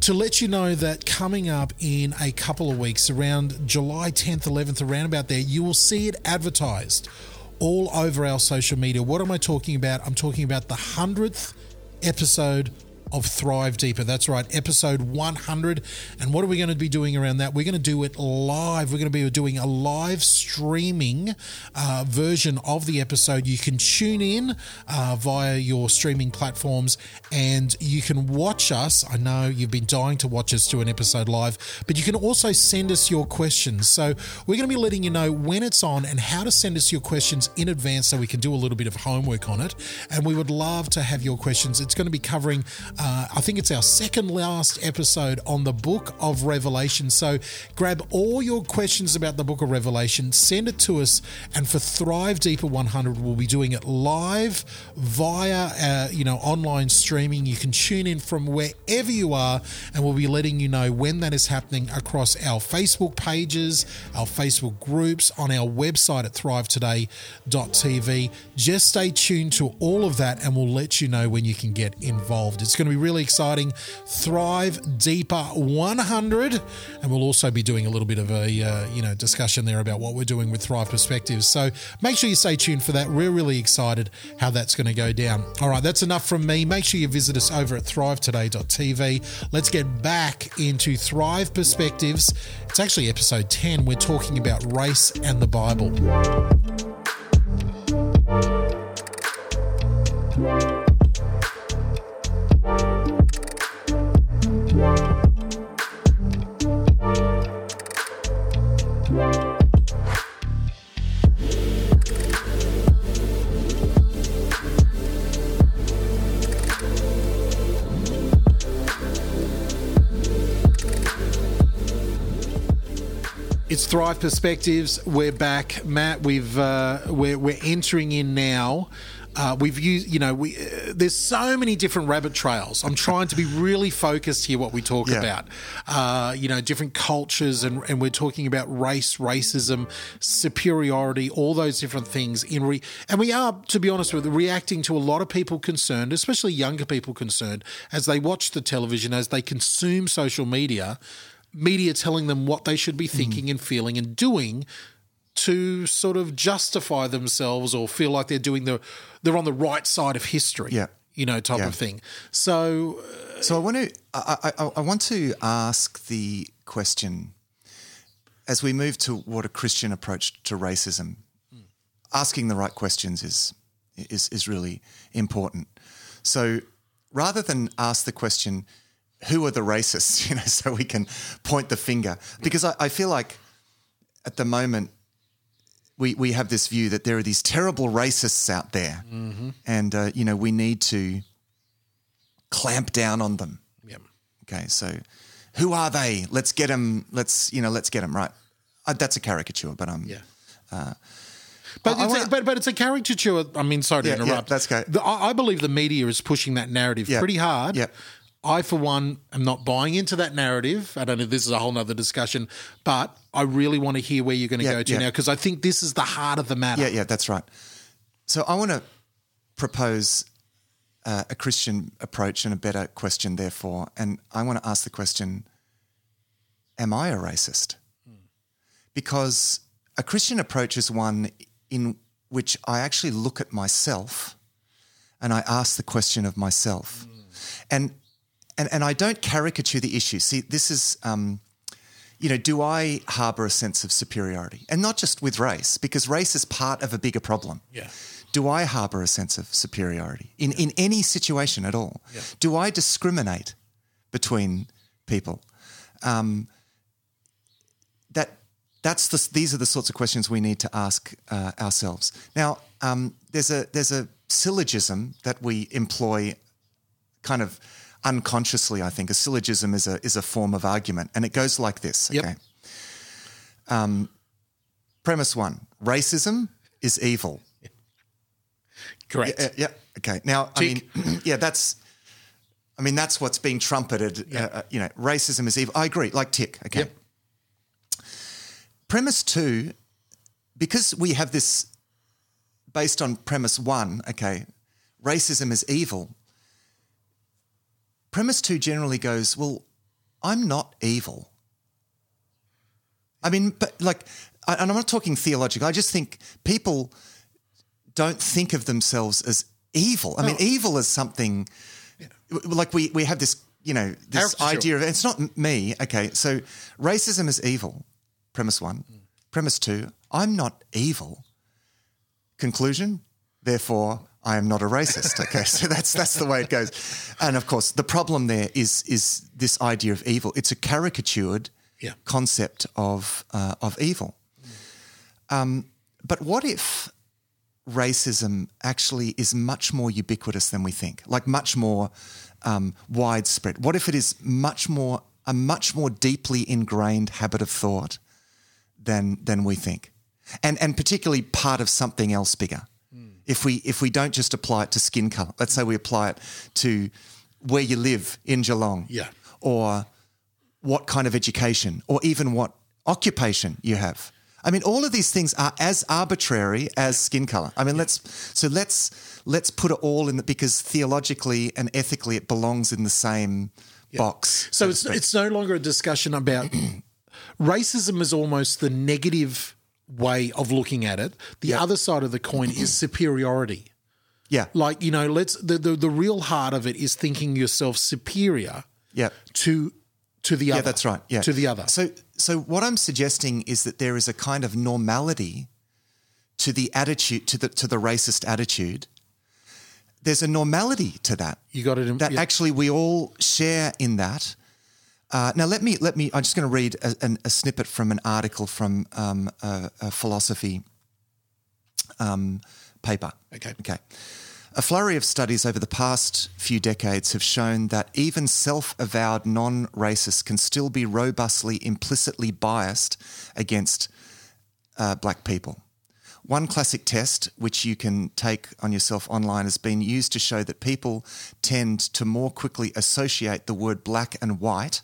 to let you know that coming up in a couple of weeks, around July 10th, 11th, around about there, you will see it advertised all over our social media. What am I talking about? I'm talking about the 100th episode of Thrive Deeper. That's right, episode 100. And what are we going to be doing around that? We're going to do it live. We're going to be doing a live streaming uh, version of the episode. You can tune in uh, via your streaming platforms and you can watch us. I know you've been dying to watch us do an episode live, but you can also send us your questions. So we're going to be letting you know when it's on and how to send us your questions in advance so we can do a little bit of homework on it. And we would love to have your questions. It's going to be covering, uh, I think it's our second last episode on the book of Revelation. So grab all your questions about the book of Revelation, send it to us, and for Thrive Deeper 100, we'll be doing it live via, uh, you know, online streaming. You can tune in from wherever you are, and we'll be letting you know when that is happening across our Facebook pages, our Facebook groups, on our website at thrivetoday.tv. Just stay tuned to all of that, and we'll let you know when you can get involved. It's going to be be really exciting. Thrive Deeper 100, and we'll also be doing a little bit of a uh, you know discussion there about what we're doing with Thrive Perspectives. So make sure you stay tuned for that. We're really excited how that's going to go down. All right, that's enough from me. Make sure you visit us over at thrivetoday.tv. Let's get back into Thrive Perspectives. It's actually episode 10. We're talking about race and the Bible. Thrive Perspectives. We're back, Matt. We've uh, we're we're entering in now. Uh, we've used, you know, we uh, there's so many different rabbit trails. I'm trying to be really focused here. What we talk Yeah. about, uh, you know, different cultures, and and we're talking about race, racism, superiority, all those different things. In re- and we are, to be honest with, you, reacting to a lot of people concerned, especially younger people concerned, as they watch the television, as they consume social media, media telling them what they should be Hmm. thinking and feeling and doing to sort of justify themselves or feel like they're doing the they're on the right side of history. Yeah. You know, type Yeah. of thing. So So I want to I, I, I want to ask the question as we move toward a Christian approach to racism. Asking the right questions is is is really important. So rather than ask the question, "Who are the racists?" <laughs> You know, so we can point the finger because I, I feel like at the moment we we have this view that there are these terrible racists out there, and uh, you know we need to clamp down on them. yeah. Okay, so who are they? Let's get them. Let's you know, let's get them right. Uh, that's a caricature, but um, Yeah. Uh, But, I it's wanna- a, but but it's a caricature. I mean, sorry to Yeah, yeah, interrupt. that's okay. The, I, I believe the media is pushing that narrative Yeah. pretty hard. Yeah. I, for one, am not buying into that narrative. I don't know if this is a whole other discussion, but I really want to hear where you're going to Yeah, go to yeah. now because I think this is the heart of the matter. yeah, yeah, that's right. So I want to propose uh, a Christian approach and a better question, therefore, and I want to ask the question: Am I a racist? Because a Christian approach is one in which I actually look at myself and I ask the question of myself. And, and, and I don't caricature the issue. See, this is, um, you know, do I harbor a sense of superiority? And not just with race, because race is part of a bigger problem. Yeah. Do I harbor a sense of superiority in, in any situation at all? Yeah. Do I discriminate between people? Um, that that's the, these are the sorts of questions we need to ask uh, ourselves. Now, um, there's a there's a syllogism that we employ, kind of unconsciously. I think a syllogism is a is a form of argument, and it goes like this. Yep. Okay. Um, premise one: racism is evil. Correct. Yeah, yeah. Okay. Now, I mean, <clears throat> yeah, that's. I mean, that's what's being trumpeted. Uh, uh, you know, racism is evil. I agree. Like tick. Okay. Yep. Premise two, because we have this based on premise one. Okay, racism is evil. Premise two generally goes, well, I'm not evil. I mean, but like, and I'm not talking theological. I just think people don't think of themselves as evil. I mean, evil is something like we we have this, you know, this Caricature. idea of it's not me. Okay, so racism is evil. Premise one. Hmm. Premise two. I'm not evil. Conclusion. Therefore, I am not a racist. Okay, <laughs> so that's that's the way it goes. And of course, the problem there is is this idea of evil. It's a caricatured Yeah. concept of uh, of evil. Um, but what if racism actually is much more ubiquitous than we think, like much more um, widespread? What if it is much more a much more deeply ingrained habit of thought than than we think, and and particularly part of something else bigger? If we if we don't just apply it to skin color, let's say we apply it to where you live in Geelong, Yeah. or what kind of education, or even what occupation you have. I mean, all of these things are as arbitrary as skin color. I mean, let's so let's let's put it all in the, because theologically and ethically it belongs in the same box. So to it's it's no longer a discussion about <clears throat> racism is almost the negative way of looking at it. The other side of the coin is superiority. yeah, Like, you know, let's the, the the real heart of it is thinking yourself superior yeah. to to the other. Yeah, that's right. Yeah, To the other. So, so what I'm suggesting is that there is a kind of normality to the attitude, to the to the racist attitude. There's a normality to that. You got it in That yeah. actually we all share in that. Uh, now let me let me. I'm just going to read a, an- a snippet from an article from um, a, a philosophy um, paper. Okay. Okay. A flurry of studies over the past few decades have shown that even self avowed non racists can still be robustly implicitly biased against uh, black people. One classic test, which you can take on yourself online, has been used to show that people tend to more quickly associate the word black and white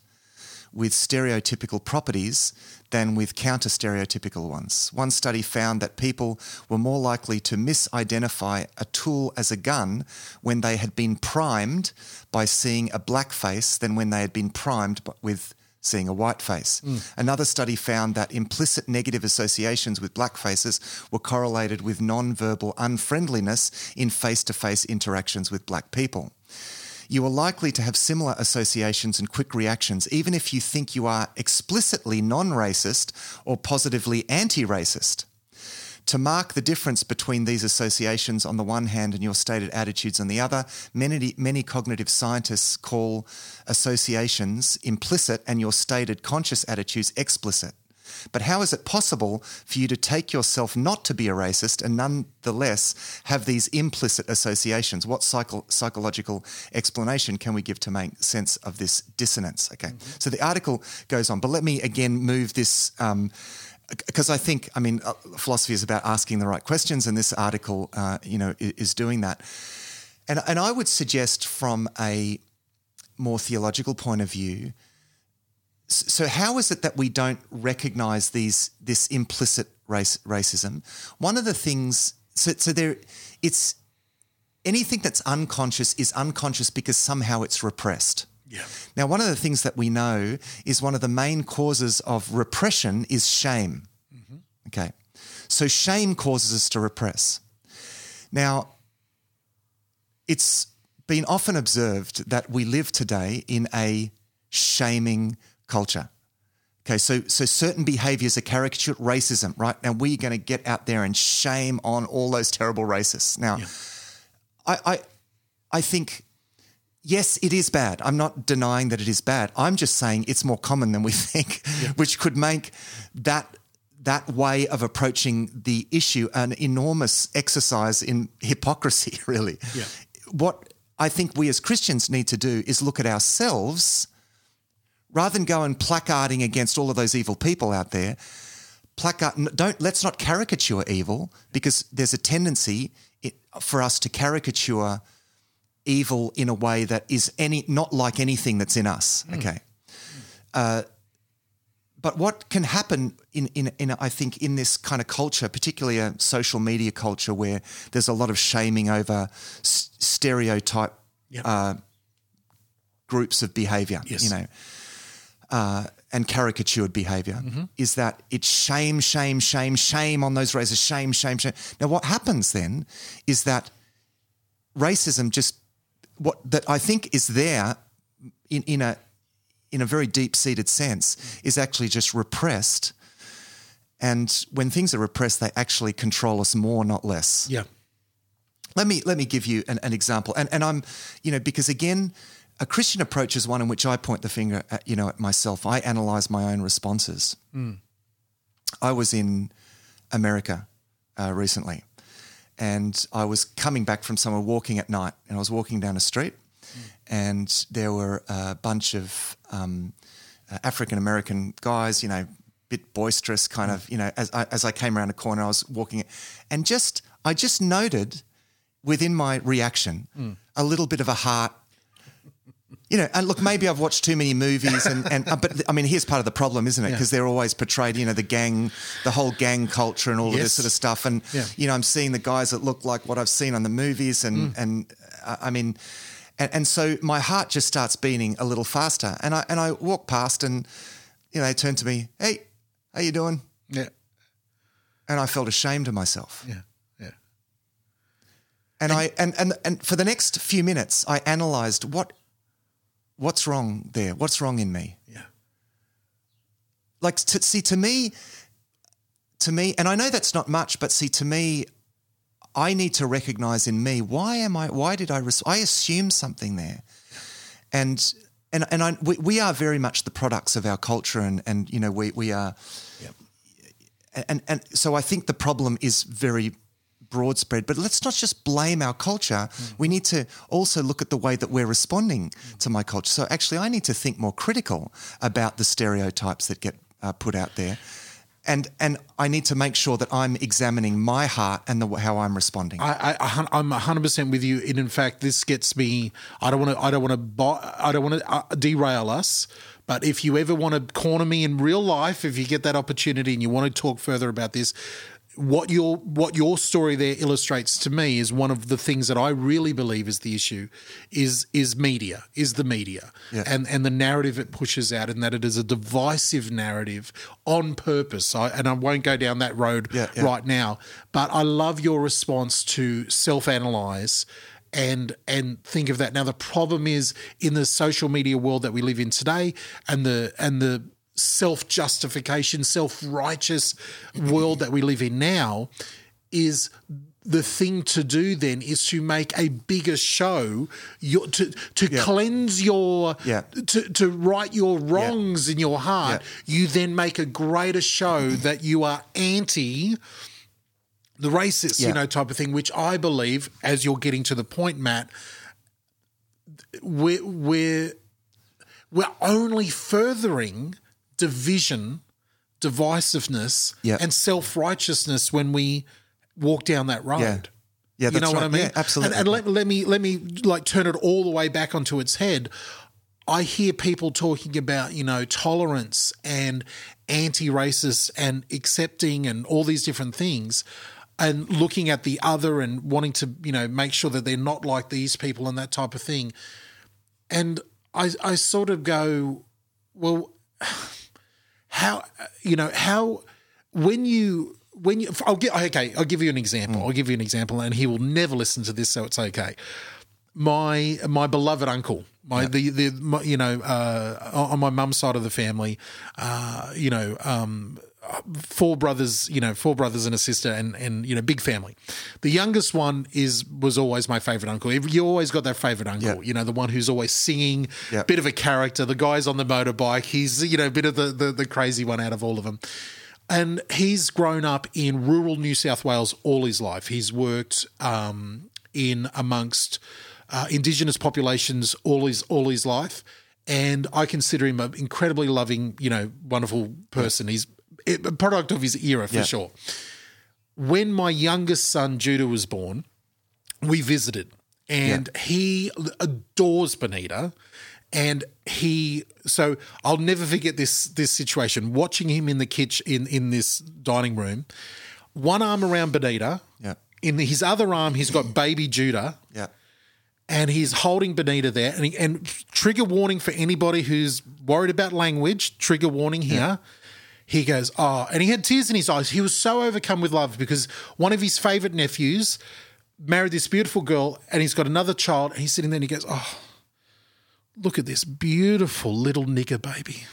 with stereotypical properties than with counter stereotypical ones. One study found that people were more likely to misidentify a tool as a gun when they had been primed by seeing a black face than when they had been primed with seeing a white face. Hmm. Another study found that implicit negative associations with black faces were correlated with non-verbal unfriendliness in face-to-face interactions with black people you are likely to have similar associations and quick reactions, even if you think you are explicitly non racist or positively anti racist. To mark the difference between these associations on the one hand and your stated attitudes on the other, many, many cognitive scientists call associations implicit and your stated conscious attitudes explicit. But how is it possible for you to take yourself not to be a racist and nonetheless have these implicit associations? What psycho- psychological explanation can we give to make sense of this dissonance? Okay, so the article goes on, but let me again move this. Um, because I think, I mean, uh, philosophy is about asking the right questions, and this article, uh, you know, is, is doing that. And and I would suggest from a more theological point of view, so how is it that we don't recognize these this implicit race racism? One of the things so, so there it's anything that's unconscious is unconscious because somehow it's repressed. Yeah. now one of the things that we know is one of the main causes of repression is shame. Mm-hmm. Okay. So shame causes us to repress. Now it's been often observed that we live today in a shaming culture. Okay, so so certain behaviors are caricatured racism, right? Now we're going to get out there and shame on all those terrible racists. Now, I, I I think yes, it is bad. I'm not denying that it is bad. I'm just saying it's more common than we <laughs> think, which could make that that way of approaching the issue an enormous exercise in hypocrisy, <laughs> really. Yeah. What I think we as Christians need to do is look at ourselves rather than go and placarding against all of those evil people out there. Placard, don't let's not caricature evil because there's a tendency it, for us to caricature evil in a way that is any not like anything that's in us. Okay. Uh, but what can happen in, in, in I think in this kind of culture, particularly a social media culture where there's a lot of shaming over s- stereotype Yep. uh, groups of behavior, Yes. you know, uh, and caricatured behavior, is that it's shame, shame, shame, shame on those races, shame, shame, shame. Now, what happens then is that racism just what that I think is there in, in a in a very deep seated sense is actually just repressed. And when things are repressed, they actually control us more, not less. Yeah. Let me let me give you an, an example, and and I'm, you know, because again, a Christian approach is one in which I point the finger at you know at myself. I analyze my own responses. I was in America uh, recently, and I was coming back from somewhere walking at night, and I was walking down a street, and there were a bunch of um, uh, African American guys, you know, bit boisterous, kind of, you know. As I, as I came around a corner, I was walking, and just I just noted within my reaction a little bit of a heart you know, and look, maybe I've watched too many movies, and, and uh, but I mean, here's part of the problem, isn't it? Because they're always portrayed, you know, the gang, the whole gang culture, and all of this sort of stuff. And Yeah. you know, I'm seeing the guys that look like what I've seen on the movies, and and uh, I mean, and, and so my heart just starts beating a little faster, and I and I walk past, and you know, they turn to me, hey, how you doing? Yeah. And I felt ashamed of myself. Yeah. Yeah. And I and, and and for the next few minutes, I analysed what what's wrong there. What's wrong in me? Yeah. Like to see to me, to me, and I know that's not much, but see to me, I need to recognise in me why am I? Why did I? Res- I assume something there, and and and I we, we are very much the products of our culture, and and you know we we are and and so I think the problem is very broad spread. But let's not just blame our culture. We need to also look at the way that we're responding to my culture. So actually, I need to think more critical about the stereotypes that get uh, put out there. And, and I need to make sure that I'm examining my heart and the, how I'm responding. I, I, I'm 100 percent with you. And in fact, this gets me. I don't want to. I don't want to. I don't want to uh, derail us. But if you ever want to corner me in real life, if you get that opportunity and you want to talk further about this, what your what your story there illustrates to me is one of the things that I really believe is the issue is is media is the media Yeah. and and the narrative it pushes out and that it is a divisive narrative on purpose I, and I won't go down that road Yeah, yeah. right now but I love your response to self analyze and and think of that now the problem is in the social media world that we live in today and the and the self justification self righteous world that we live in now is the thing to do then is to make a bigger show. Your, to to cleanse your Yeah. to to right your wrongs in your heart you then make a greater show that you are anti the racist, you know, type of thing, which I believe, as you're getting to the point, Matt, we're we're we're only furthering division, divisiveness, Yeah. and self righteousness when we walk down that road. Yeah. Yeah, you that's know what right. I mean? Yeah, absolutely. And, and let, let me let me like turn it all the way back onto its head. I hear people talking about, you know, tolerance and anti-racist and accepting and all these different things and looking at the other and wanting to, you know, make sure that they're not like these people and that type of thing. And I I sort of go, well, how you know, how when you when you I'll get okay, I'll give you an example. I'll give you an example and he will never listen to this so it's okay my my beloved uncle, my the the my, you know uh, on my mum's side of the family, uh, you know. Um, Four brothers, you know, four brothers and a sister, and and you know, big family. The youngest one is was always my favorite uncle. You always got that favorite uncle, Yeah. you know, the one who's always singing, Yeah. bit of a character. The guy's on the motorbike. He's you know, a bit of the, the the crazy one out of all of them. And he's grown up in rural New South Wales all his life. He's worked um, in amongst uh, Indigenous populations all his all his life, and I consider him an incredibly loving, you know, wonderful person. He's a product of his era for Yeah. sure. When my youngest son Judah was born, we visited, and he adores Benita. And he, so I'll never forget this this situation. Watching him in the kitchen in in this dining room, one arm around Benita, Yeah. in his other arm he's got baby Judah, yeah. and he's holding Benita there. And, he, and trigger warning for anybody who's worried about language. Trigger warning here. He goes, oh, and he had tears in his eyes. He was so overcome with love because one of his favorite nephews married this beautiful girl, and he's got another child. And he's sitting there, and he goes, oh, look at this beautiful little nigger baby.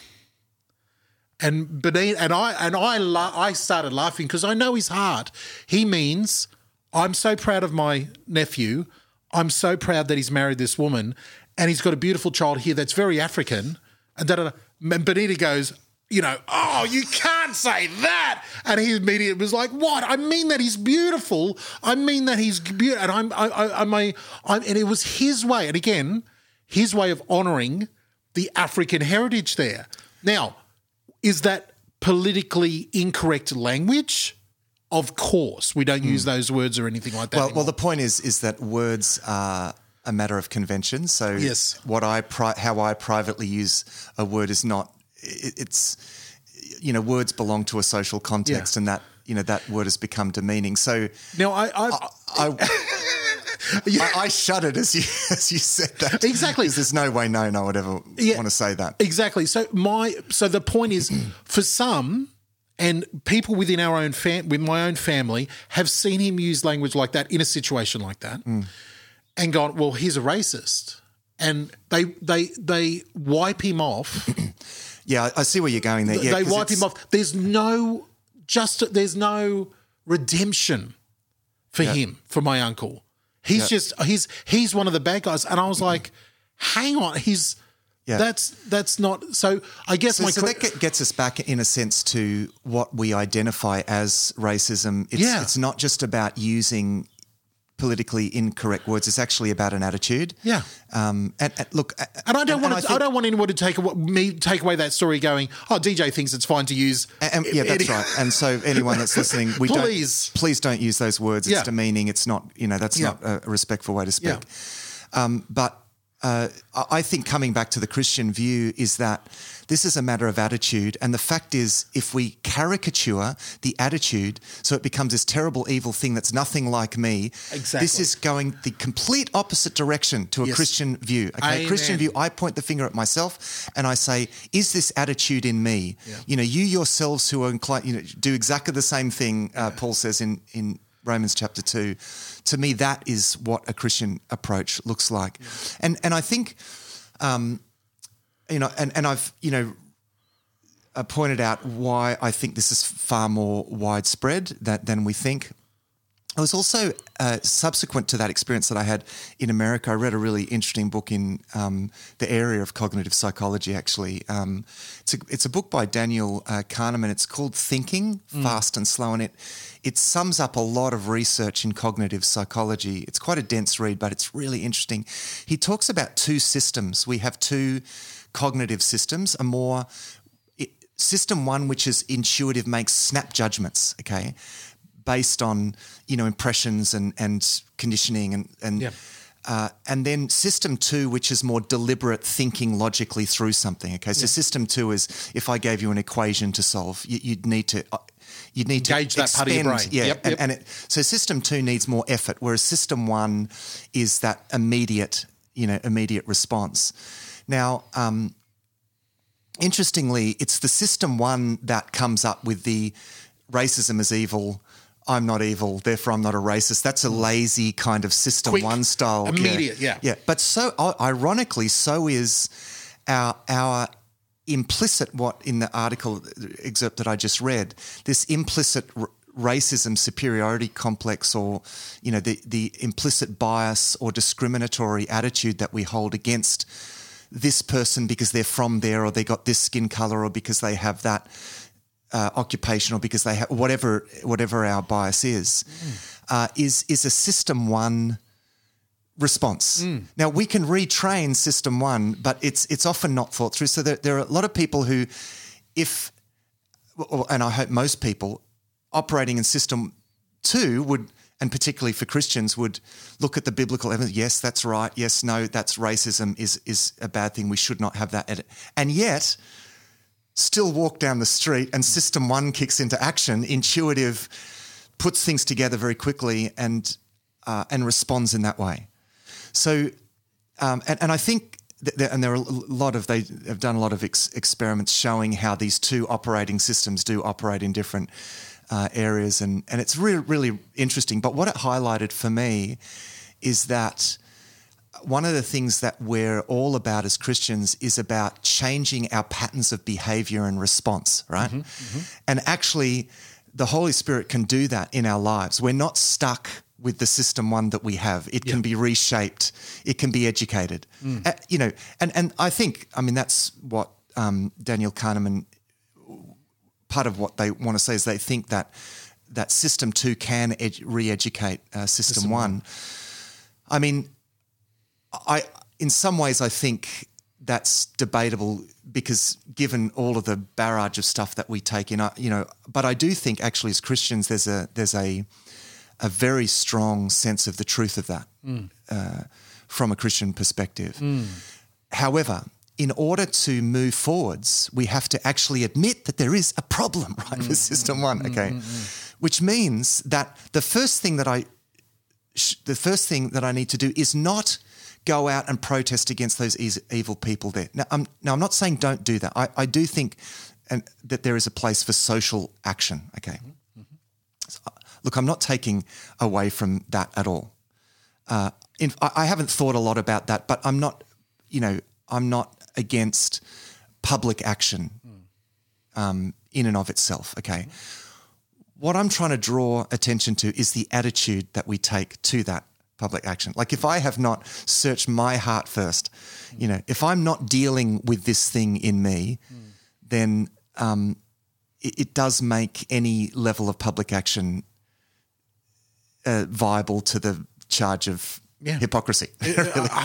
And Benita and I and I I started laughing because I know his heart. He means I'm so proud of my nephew. I'm so proud that he's married this woman, and he's got a beautiful child here that's very African. And. And Benita goes, you know, oh, you can't say that. And he immediately was like, what? I mean that he's beautiful. I mean that he's beautiful. And I'm, I, I, I'm, a, I'm, and it was his way. And again, his way of honoring the African heritage there. Now, is that politically incorrect language? Of course, we don't use hmm. those words or anything like that. Well, anymore. well, the point is, is that words are a matter of convention. So Yes. what I pri- how I privately use a word is not. It, it's you know words belong to a social context, Yeah. and that you know that word has become demeaning. So Now, I, I've, I. <laughs> I, I shuddered as you <laughs> as you said that. Exactly. there's no way known I would ever Yeah. want to say that. Exactly. So my so the point is, <clears throat> for some, and people within our own fam, with my own family, have seen him use language like that in a situation like that, mm. and gone, "Well, he's a racist," and they they they wipe him off. <clears throat> Yeah, I see where you're going there. Yeah, they wipe him off. There's no just there's no redemption for him for my uncle. He's just he's he's one of the bad guys, and I was like, hang on, he's. Yeah. That's that's not so. I guess So, my so that get- gets us back in a sense to what we identify as racism. It's, Yeah. it's not just about using politically incorrect words. It's actually about an attitude. Yeah. Um, and, and look, And I don't want to, I, think- don't want anyone to take awa- me take away that story going. Oh, DJ thinks it's fine to use. And, and- yeah, that's right. And so, anyone that's listening, we Please. don't please don't use those words. It's Yeah. demeaning. It's not. You know, that's Yeah. not a respectful way to speak. Yeah. Um, but uh, I think coming back to the Christian view is that this is a matter of attitude, and the fact is, if we caricature the attitude, so it becomes this terrible, evil thing that's nothing like me. Exactly. This is going the complete opposite direction to a Yes. Christian view. Okay, Amen. Christian view. I point the finger at myself and I say, "Is this attitude in me?" You know, you yourselves who are inclined, you know, do exactly the same thing. Uh, Paul says in in Romans chapter two. To me, that is what a Christian approach looks like, and and I think, um, you know, and and I've you know. Uh, pointed out why I think this is far more widespread that, than we think. I was also uh, subsequent to that experience that I had in America. I read a really interesting book in um, the area of cognitive psychology. Actually, um, it's a it's a book by Daniel uh, Kahneman. It's called Thinking Fast and Slow, and it it sums up a lot of research in cognitive psychology. It's quite a dense read, but it's really interesting. He talks about two systems. We have two cognitive systems. A more system one, which is intuitive, makes snap judgments. Okay based on you know impressions and and conditioning and and Yeah. uh, and then system two, which is more deliberate thinking logically through something. Okay, so system two is if I gave you an equation to solve, you, you'd need to. Uh, You'd need Engage to that part of your brain. yeah. Yep, and, yep. and it, so system two needs more effort, whereas system one is that immediate, you know, immediate response. Now, um, interestingly, it's the system one that comes up with the racism is evil. I'm not evil, therefore I'm not a racist. That's a mm. lazy kind of system Quick, one style, immediate, yeah. yeah. But so ironically, so is our our implicit what in the article excerpt that I just read. This implicit r- racism superiority complex, or you know, the the implicit bias or discriminatory attitude that we hold against this person because they're from there, or they got this skin color, or because they have that uh, occupation, or because they have whatever whatever our bias is, uh, is is a system one response. Now we can retrain system one, but it's it's often not thought through. So there, there are a lot of people who, if and I hope most people operating in system two would, and particularly for Christians, would look at the biblical evidence. Yes, that's right. Yes, no, that's racism is is a bad thing. We should not have that. edit. And yet, still walk down the street, and system one kicks into action. Intuitive puts things together very quickly and uh, and responds in that way. So, um, and, and I think, th- and there are a lot of, they have done a lot of ex- experiments showing how these two operating systems do operate in different uh, areas. And, and it's really, really interesting. But what it highlighted for me is that one of the things that we're all about as Christians is about changing our patterns of behavior and response, right? And actually, the Holy Spirit can do that in our lives. We're not stuck with the system one that we have. It can be reshaped. It can be educated. Uh, you know, and and I think I mean that's what um, Daniel Kahneman. Part of what they want to say is they think that that system two can ed- re-educate uh, system, one. I mean, I in some ways I think that's debatable because given all of the barrage of stuff that we take in, you know, but I do think actually as Christians there's a there's a a very strong sense of the truth of that. Uh, from a Christian perspective. Hmm. However, in order to move forwards, we have to actually admit that there is a problem, <laughs> right, Hmm. with system one, okay? Which means that the first thing that I sh- the first thing that I need to do is not go out and protest against those evil people there. Now, I'm, now, I'm not saying don't do that. I, I do think and, that there is a place for social action. Okay. Mm-hmm. So, uh, look, I'm not taking away from that at all. Uh, in, I, I haven't thought a lot about that, but I'm not, you know, I'm not against public action mm. um, in and of itself. Okay. Mm-hmm. What I'm trying to draw attention to is the attitude that we take to that public action. Like if I have not searched my heart first, you know, if I'm not dealing with this thing in me, then um, it, it does make any level of public action uh, viable to the charge of Yeah. hypocrisy. <laughs> really,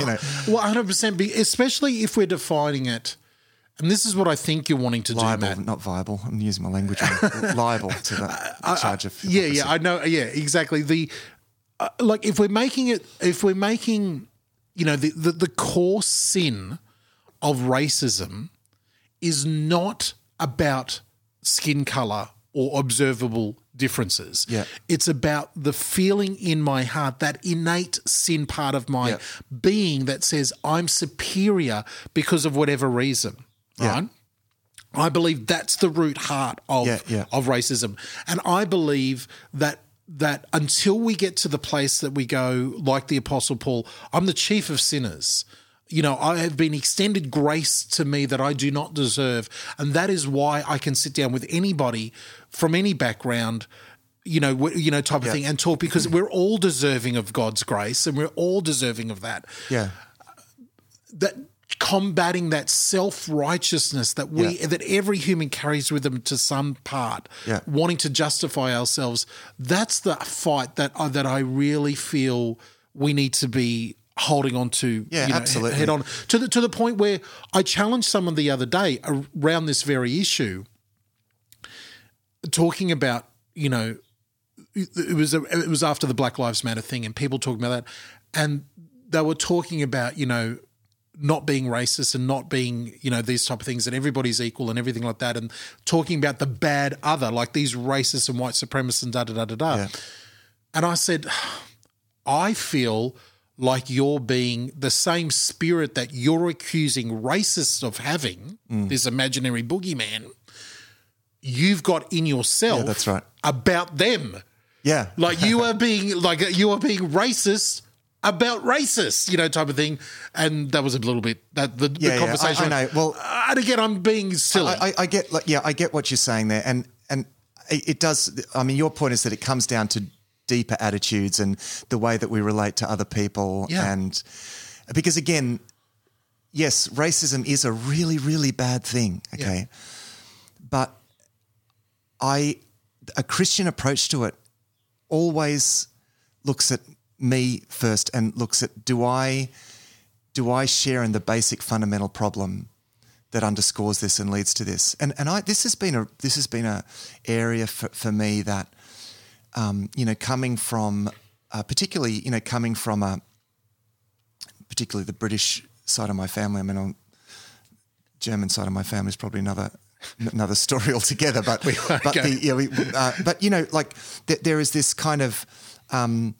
you know, Well, 100%, especially if we're defining it. And this is what I think you're wanting to do, liable, Matt. not viable. I'm using my language. <laughs> liable to the charge of Yeah, yeah, I know. Yeah, exactly. The uh, like if we're making it, if we're making, you know, the, the the core sin of racism is not about skin color or observable differences. Yeah. It's about the feeling in my heart, that innate sin part of my Yeah. being that says I'm superior because of whatever reason. Yeah. Right? I believe that's the root heart of Yeah, yeah. of racism, and I believe that that until we get to the place that we go, like the Apostle Paul, I'm the chief of sinners. You know, I have been extended grace to me that I do not deserve, and that is why I can sit down with anybody from any background. You know, you know, type of thing, and talk because we're all deserving of God's grace, and we're all deserving of that yeah. that combating that self righteousness that we Yeah. that every human carries with them to some part, Yeah. wanting to justify ourselves. That's the fight that I, that I really feel we need to be holding on to. Yeah, you know, absolutely. Head on to the to the point where I challenged someone the other day around this very issue, talking about you know it was a, it was after the Black Lives Matter thing, and people talking about that, and they were talking about you know not being racist and not being you know these type of things, and everybody's equal and everything like that, and talking about the bad other, like these racists and white supremacists and da da da da da. Yeah. And I said, I feel like you're being the same spirit that you're accusing racists of having, Mm. this imaginary boogeyman, you've got in yourself Yeah, that's right. about them. Yeah. Like you are being like you are being racist about racists, you know, type of thing. And that was a little bit that the, Yeah, the yeah, I- conversation. I know. Well- uh, and again, I'm being silly. I, I, I get, like, yeah, I get what you're saying there, and and it, it does. I mean, your point is that it comes down to deeper attitudes and the way that we relate to other people, Yeah. and because again, yes, racism is a really, really bad thing. Okay, but I, a Christian approach to it, always looks at me first and looks at do I, do I share in the basic fundamental problem that underscores this and leads to this. And and I this has been a this has been a area for, for me that um, you know coming from uh, particularly you know coming from a particularly the British side of my family. I mean, on German side of my family is probably another another story <laughs> altogether. But <laughs> won't but the yeah we, uh, but you know like th- there is this kind of um,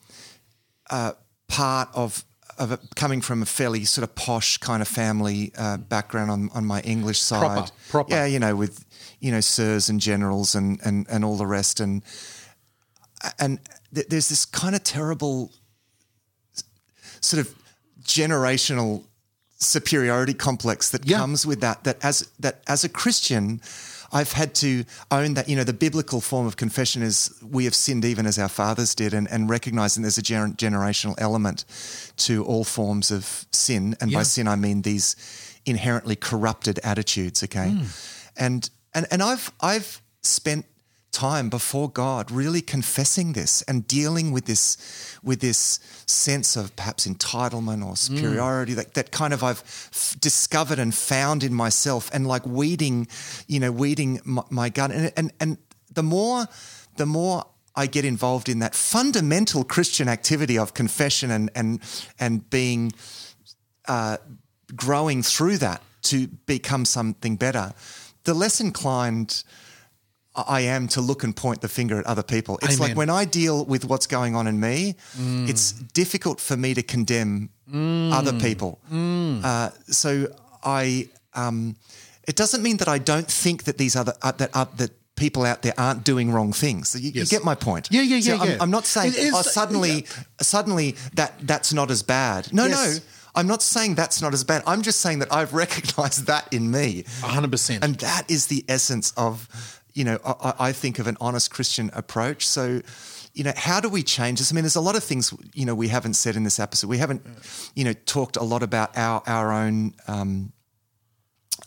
uh, part of of it coming from a fairly sort of posh kind of family uh, background on, on my English side. Proper, proper. Yeah, you know, with you know sirs and generals and and and all the rest, and and th- there's this kind of terrible sort of generational superiority complex that Yeah. comes with that that as that as a Christian I've had to own that you know the biblical form of confession is we have sinned even as our fathers did and, and recognizing there's a gener- generational element to all forms of sin. And by sin I mean these inherently corrupted attitudes okay? Hmm. and and and I've I've spent time before God really confessing this and dealing with this with this sense of perhaps entitlement or superiority that, that kind of I've f- discovered and found in myself and like weeding you know weeding my, my gut. And, and and the more the more I get involved in that fundamental Christian activity of confession and and and being uh, growing through that to become something better, the less inclined I am to look and point the finger at other people. It's Amen. like when I deal with what's going on in me, it's difficult for me to condemn other people. Uh, so I, um, it doesn't mean that I don't think that these other uh, that uh, that people out there aren't doing wrong things. You, you get my point. Yeah, yeah, So yeah, I'm. I'm not saying is- oh, suddenly, suddenly that that's not as bad. No, Yes. no. I'm not saying that's not as bad. I'm just saying that I've <laughs> recognized that in me. 100%. And that is the essence of, you know, I, I think of an honest Christian approach. So, you know, how do we change this? I mean, there's a lot of things, you know, we haven't said in this episode. We haven't, you know, talked a lot about our, our own, um,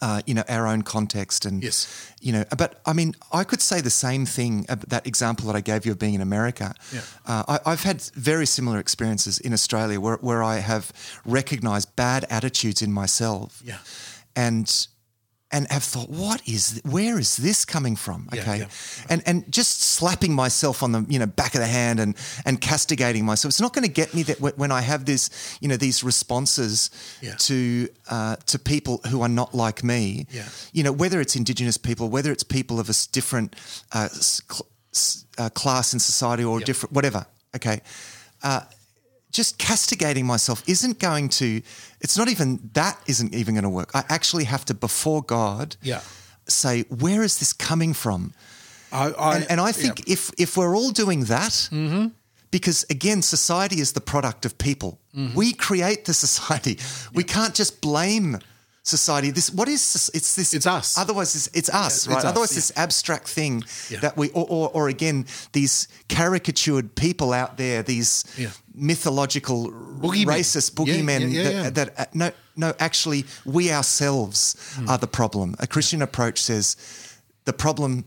uh, you know, our own context and, Yes. you know, but I mean, I could say the same thing, that example that I gave you of being in America. Yeah. Uh, I, I've had very similar experiences in Australia where, where I have recognized bad attitudes in myself Yeah. and and have thought, what is, where is this coming from? Okay, yeah. and and just slapping myself on the you know back of the hand and and castigating myself. It's not going to get me that when I have this you know these responses Yeah. to uh, to people who are not like me. Yeah. you know whether it's Indigenous people, whether it's people of a different uh, cl- uh, class in society or different whatever. Okay. Just castigating myself isn't going to it's not even that isn't even going to work. I actually have to before god Yeah. say where is this coming from? I, I, and, and i think yeah. if if we're all doing that mm-hmm. because again society is the product of people. Mm-hmm. We create the society. We can't just blame society this what is it's this It's us. otherwise it's, it's us Yeah, right it's us, otherwise yeah. this abstract thing Yeah. that we or, or, or again these caricatured people out there these mythological Boogeymen. racist boogeymen that, that uh, no no actually we ourselves Hmm. are the problem a christian approach says the problem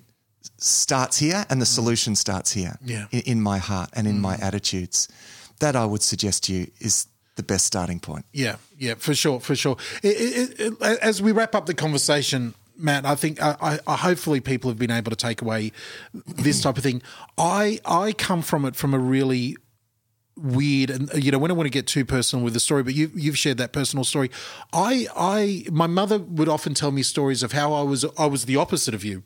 starts here and the solution starts here Hmm. Yeah. Hmm. in, in my heart and in my attitudes that i would suggest to you is the best starting point Yeah, yeah, for sure, for sure. It, it, it, as we wrap up the conversation, Matt, I think I, I, I hopefully people have been able to take away this type of thing. I I come from it from a really weird and you know we don't want to get too personal with the story but you you've shared that personal story i i my mother would often tell me stories of how i was i was the opposite of you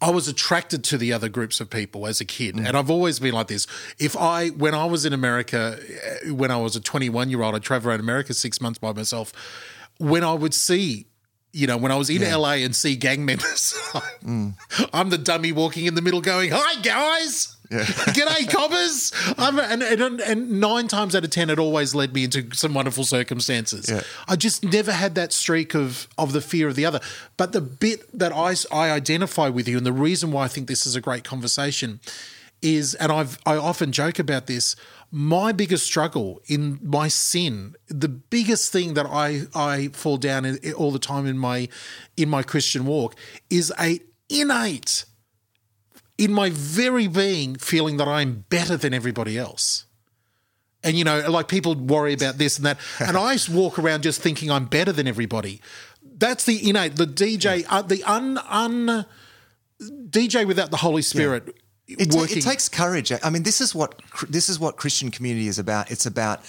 I was attracted to the other groups of people as a kid, and I've always been like this. If I, when I was in America, eh, when I was a 21 year old, I traveled around America six months by myself. When I would see, you know, when I was in LA and see gang members, <laughs> I'm the dummy walking in the middle, going, "Hi guys." G'day, cobbers! I'm, and, and, and nine times out of ten, it always led me into some wonderful circumstances. Yeah. I just never had that streak of of the fear of the other. But the bit that I I identify with you, and the reason why I think this is a great conversation, is, and I've I often joke about this. My biggest struggle in my sin, the biggest thing that I I fall down in, all the time in my in my Christian walk, is a innate in my very being feeling that I'm better than everybody else. And you know, like people worry about this and that, <laughs> and I just walk around just thinking I'm better than everybody. That's the innate, the DJ, uh, the un un DJ without the Holy Spirit It, ta- it takes courage. I mean, this is what this is what Christian community is about. It's about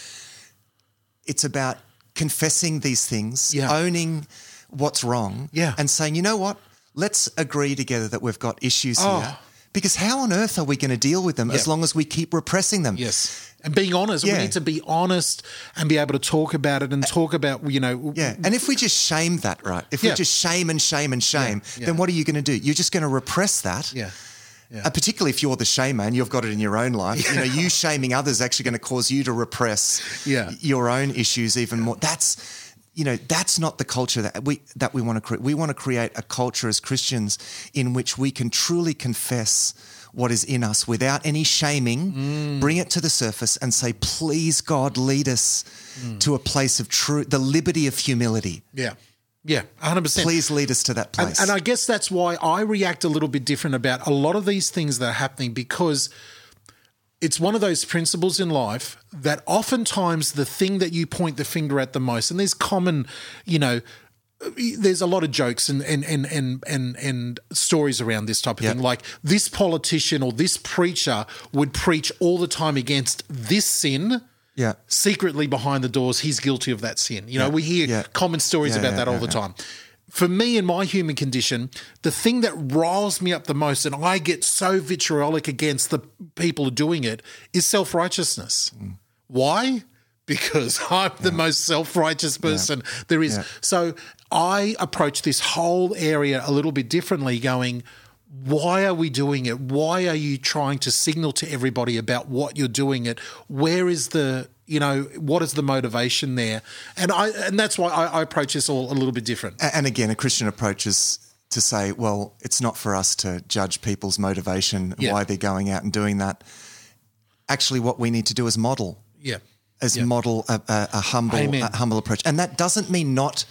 it's about confessing these things, Yeah. owning what's wrong, Yeah. and saying, you know what, let's agree together that we've got issues Oh. here. Because how on earth are we going to deal with them as long as we keep repressing them? yes. And being honest, Yeah. we need to be honest and be able to talk about it and talk about, you know, Yeah, and if we just shame that, right? If Yeah. we just shame and shame and shame, yeah. then what are you going to do? You're just going to repress that. yeah, Uh, particularly if you're the shamer and you've got it in your own life, you know, you <laughs> shaming others actually going to cause you to repress Yeah. your own issues even more. That's you know that's not the culture that we that we want to create. We want to create a culture as Christians in which we can truly confess what is in us without any shaming, Mm. bring it to the surface and say, "Please, God, lead us Mm. to a place of true, the liberty of humility. yeah, yeah, hundred percent. Please lead us to that And, place." and I guess that's why I react a little bit different about a lot of these things that are happening because it's one of those principles in life that oftentimes the thing that you point the finger at the most, and there's common, you know, there's a lot of jokes and and and and and, and stories around this type of Yeah. thing. Like this politician or this preacher would preach all the time against this sin. Yeah. Secretly behind the doors, he's guilty of that sin. You know, we hear Yeah. common stories Yeah, about that all the time. For me and my human condition, the thing that riles me up the most, and I get so vitriolic against the people doing it, is self righteousness. Mm. Why? Because <laughs> I'm the most self righteous person there is. Yeah. So I approach this whole area a little bit differently, going, why are we doing it? Why are you trying to signal to everybody about what you're doing it? Where is the you know what is the motivation there? And I and that's why I, I approach this all a little bit different. And again, a Christian approach is to say, well, it's not for us to judge people's motivation, Yeah. why they're going out and doing that. Actually, what we need to do is model, Yeah, is Yeah. model a, a, a humble, Amen. a humble approach, and that doesn't mean not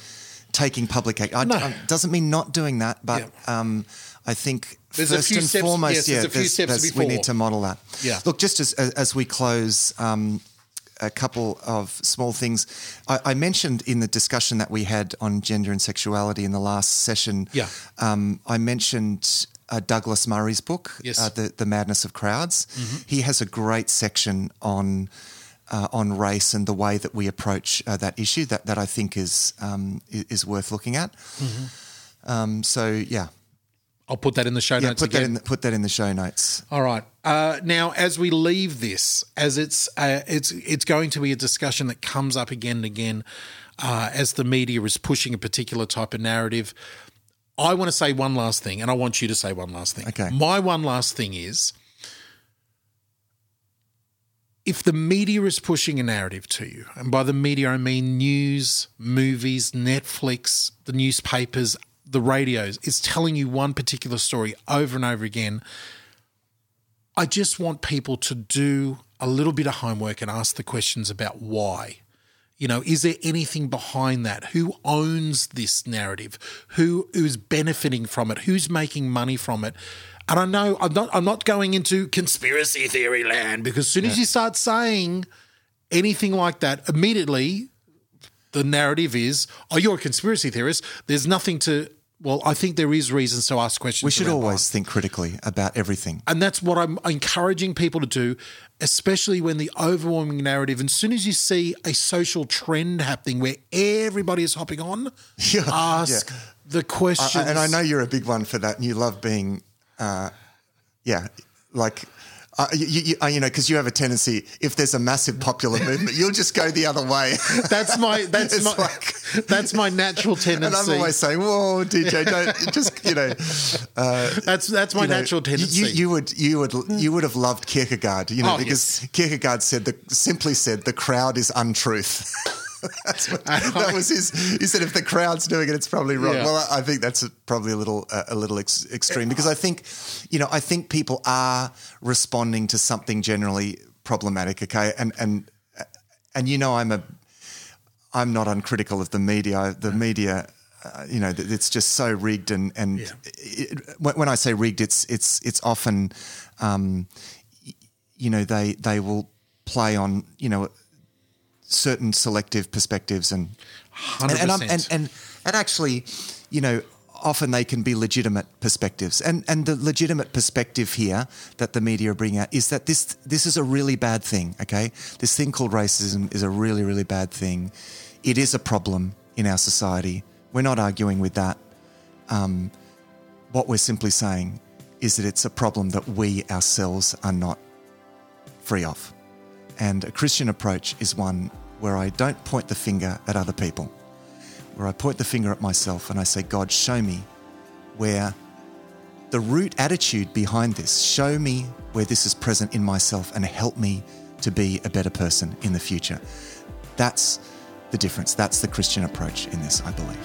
taking public act. No. Doesn't mean not doing that, but Yeah. um, I think There's a first few and steps- foremost, yes, yeah, there's a few there's- we need to model that. Yeah. Look, just as as, as we close. Um, a couple of small things. I, I mentioned in the discussion that we had on gender and sexuality in the last session. Yeah. Um, I mentioned uh, Douglas Murray's book, Yes. uh, the the Madness of Crowds. Mm-hmm. He has a great section on uh, on race and the way that we approach uh, that issue that that I think is um, is worth looking at. Mm-hmm. Um, so yeah, I'll put that in the show yeah, notes put again. that in the, put that in the show notes. All right. Uh, now, as we leave this, as it's uh, it's it's going to be a discussion that comes up again and again, uh, as the media is pushing a particular type of narrative. I want to say one last thing, and I want you to say one last thing. Okay. My one last thing is, if the media is pushing a narrative to you, and by the media I mean news, movies, Netflix, the newspapers, the radios, is telling you one particular story over and over again. I just want people to do a little bit of homework and ask the questions about why. You know, is there anything behind that? Who owns this narrative? Who who's benefiting from it? Who's making money from it? And I know I'm not I'm not going into conspiracy theory land because as soon as you start saying anything like that, immediately the narrative is, oh, you're a conspiracy theorist. There's nothing to well, I think there is reasons to ask questions. We should always think critically about everything. And that's what I'm encouraging people to do, especially when the overwhelming narrative, and as soon as you see a social trend happening where everybody is hopping on, <laughs> Yeah, ask yeah. the questions. I- and I know you're a big one for that, and you love being, uh, yeah, like. Uh, you, you, uh, you know, because you have a tendency, if there's a massive popular movement, you'll just go the other way. <laughs> that's my that's my like- <laughs> that's my natural tendency. <laughs> and I'm always saying, "Whoa, DJ, don't just you know." that's that's my you know, natural tendency. You, you would you would you would have loved Kierkegaard, you know, Oh, because Kierkegaard said the simply said the crowd is untruth. That's what, <laughs> that was his. He said if the crowd's doing it, it's probably wrong. Yeah. Well, I I think that's probably a little uh, a little ex- extreme because I think, you know, I think people are responding to something generally problematic. Okay, and and and you know, I'm a I'm not uncritical of the media. The media, uh, you know, it's just so rigged, and and Yeah. it, when when I say rigged, it's it's it's often, um, you know, they they will play on you know certain selective perspectives and and and, I'm- and and and actually, you know. Often they can be legitimate perspectives, and and the legitimate perspective here that the media are bringing out is that this this is a really bad thing. Okay, this thing called racism is a really really bad thing. It is a problem in our society. We're not arguing with that. Um, what we're simply saying is that it's a problem that we ourselves are not free of. And a Christian approach is one where I don't point the finger at other people, where I point the finger at myself and I say, God, show me where the root attitude behind this, show me where this is present in myself and help me to be a better person in the future. That's the difference. That's the Christian approach in this, I believe.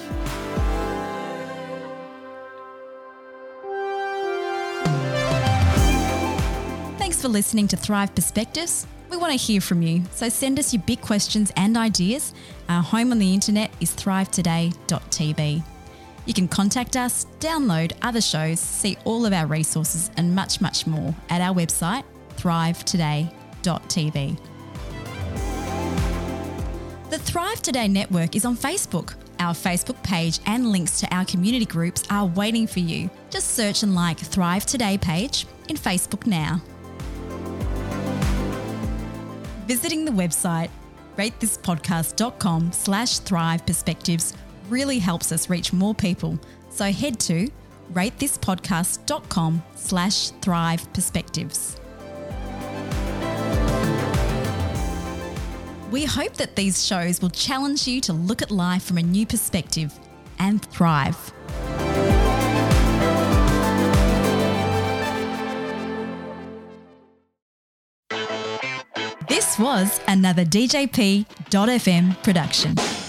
Thanks for listening to Thrive Perspectives. We want to hear from you, so send us your big questions and ideas. Our home on the internet is thrivetoday.tv. You can contact us, download other shows, see all of our resources, and much, much more at our website, thrivetoday.tv. The Thrive Today network is on Facebook. Our Facebook page and links to our community groups are waiting for you. Just search and like Thrive Today page in Facebook now. Visiting the website ratethispodcast.com slash thrive perspectives really helps us reach more people. So head to ratethispodcast.com slash thrive perspectives. We hope that these shows will challenge you to look at life from a new perspective and thrive. This was another DJP.FM production.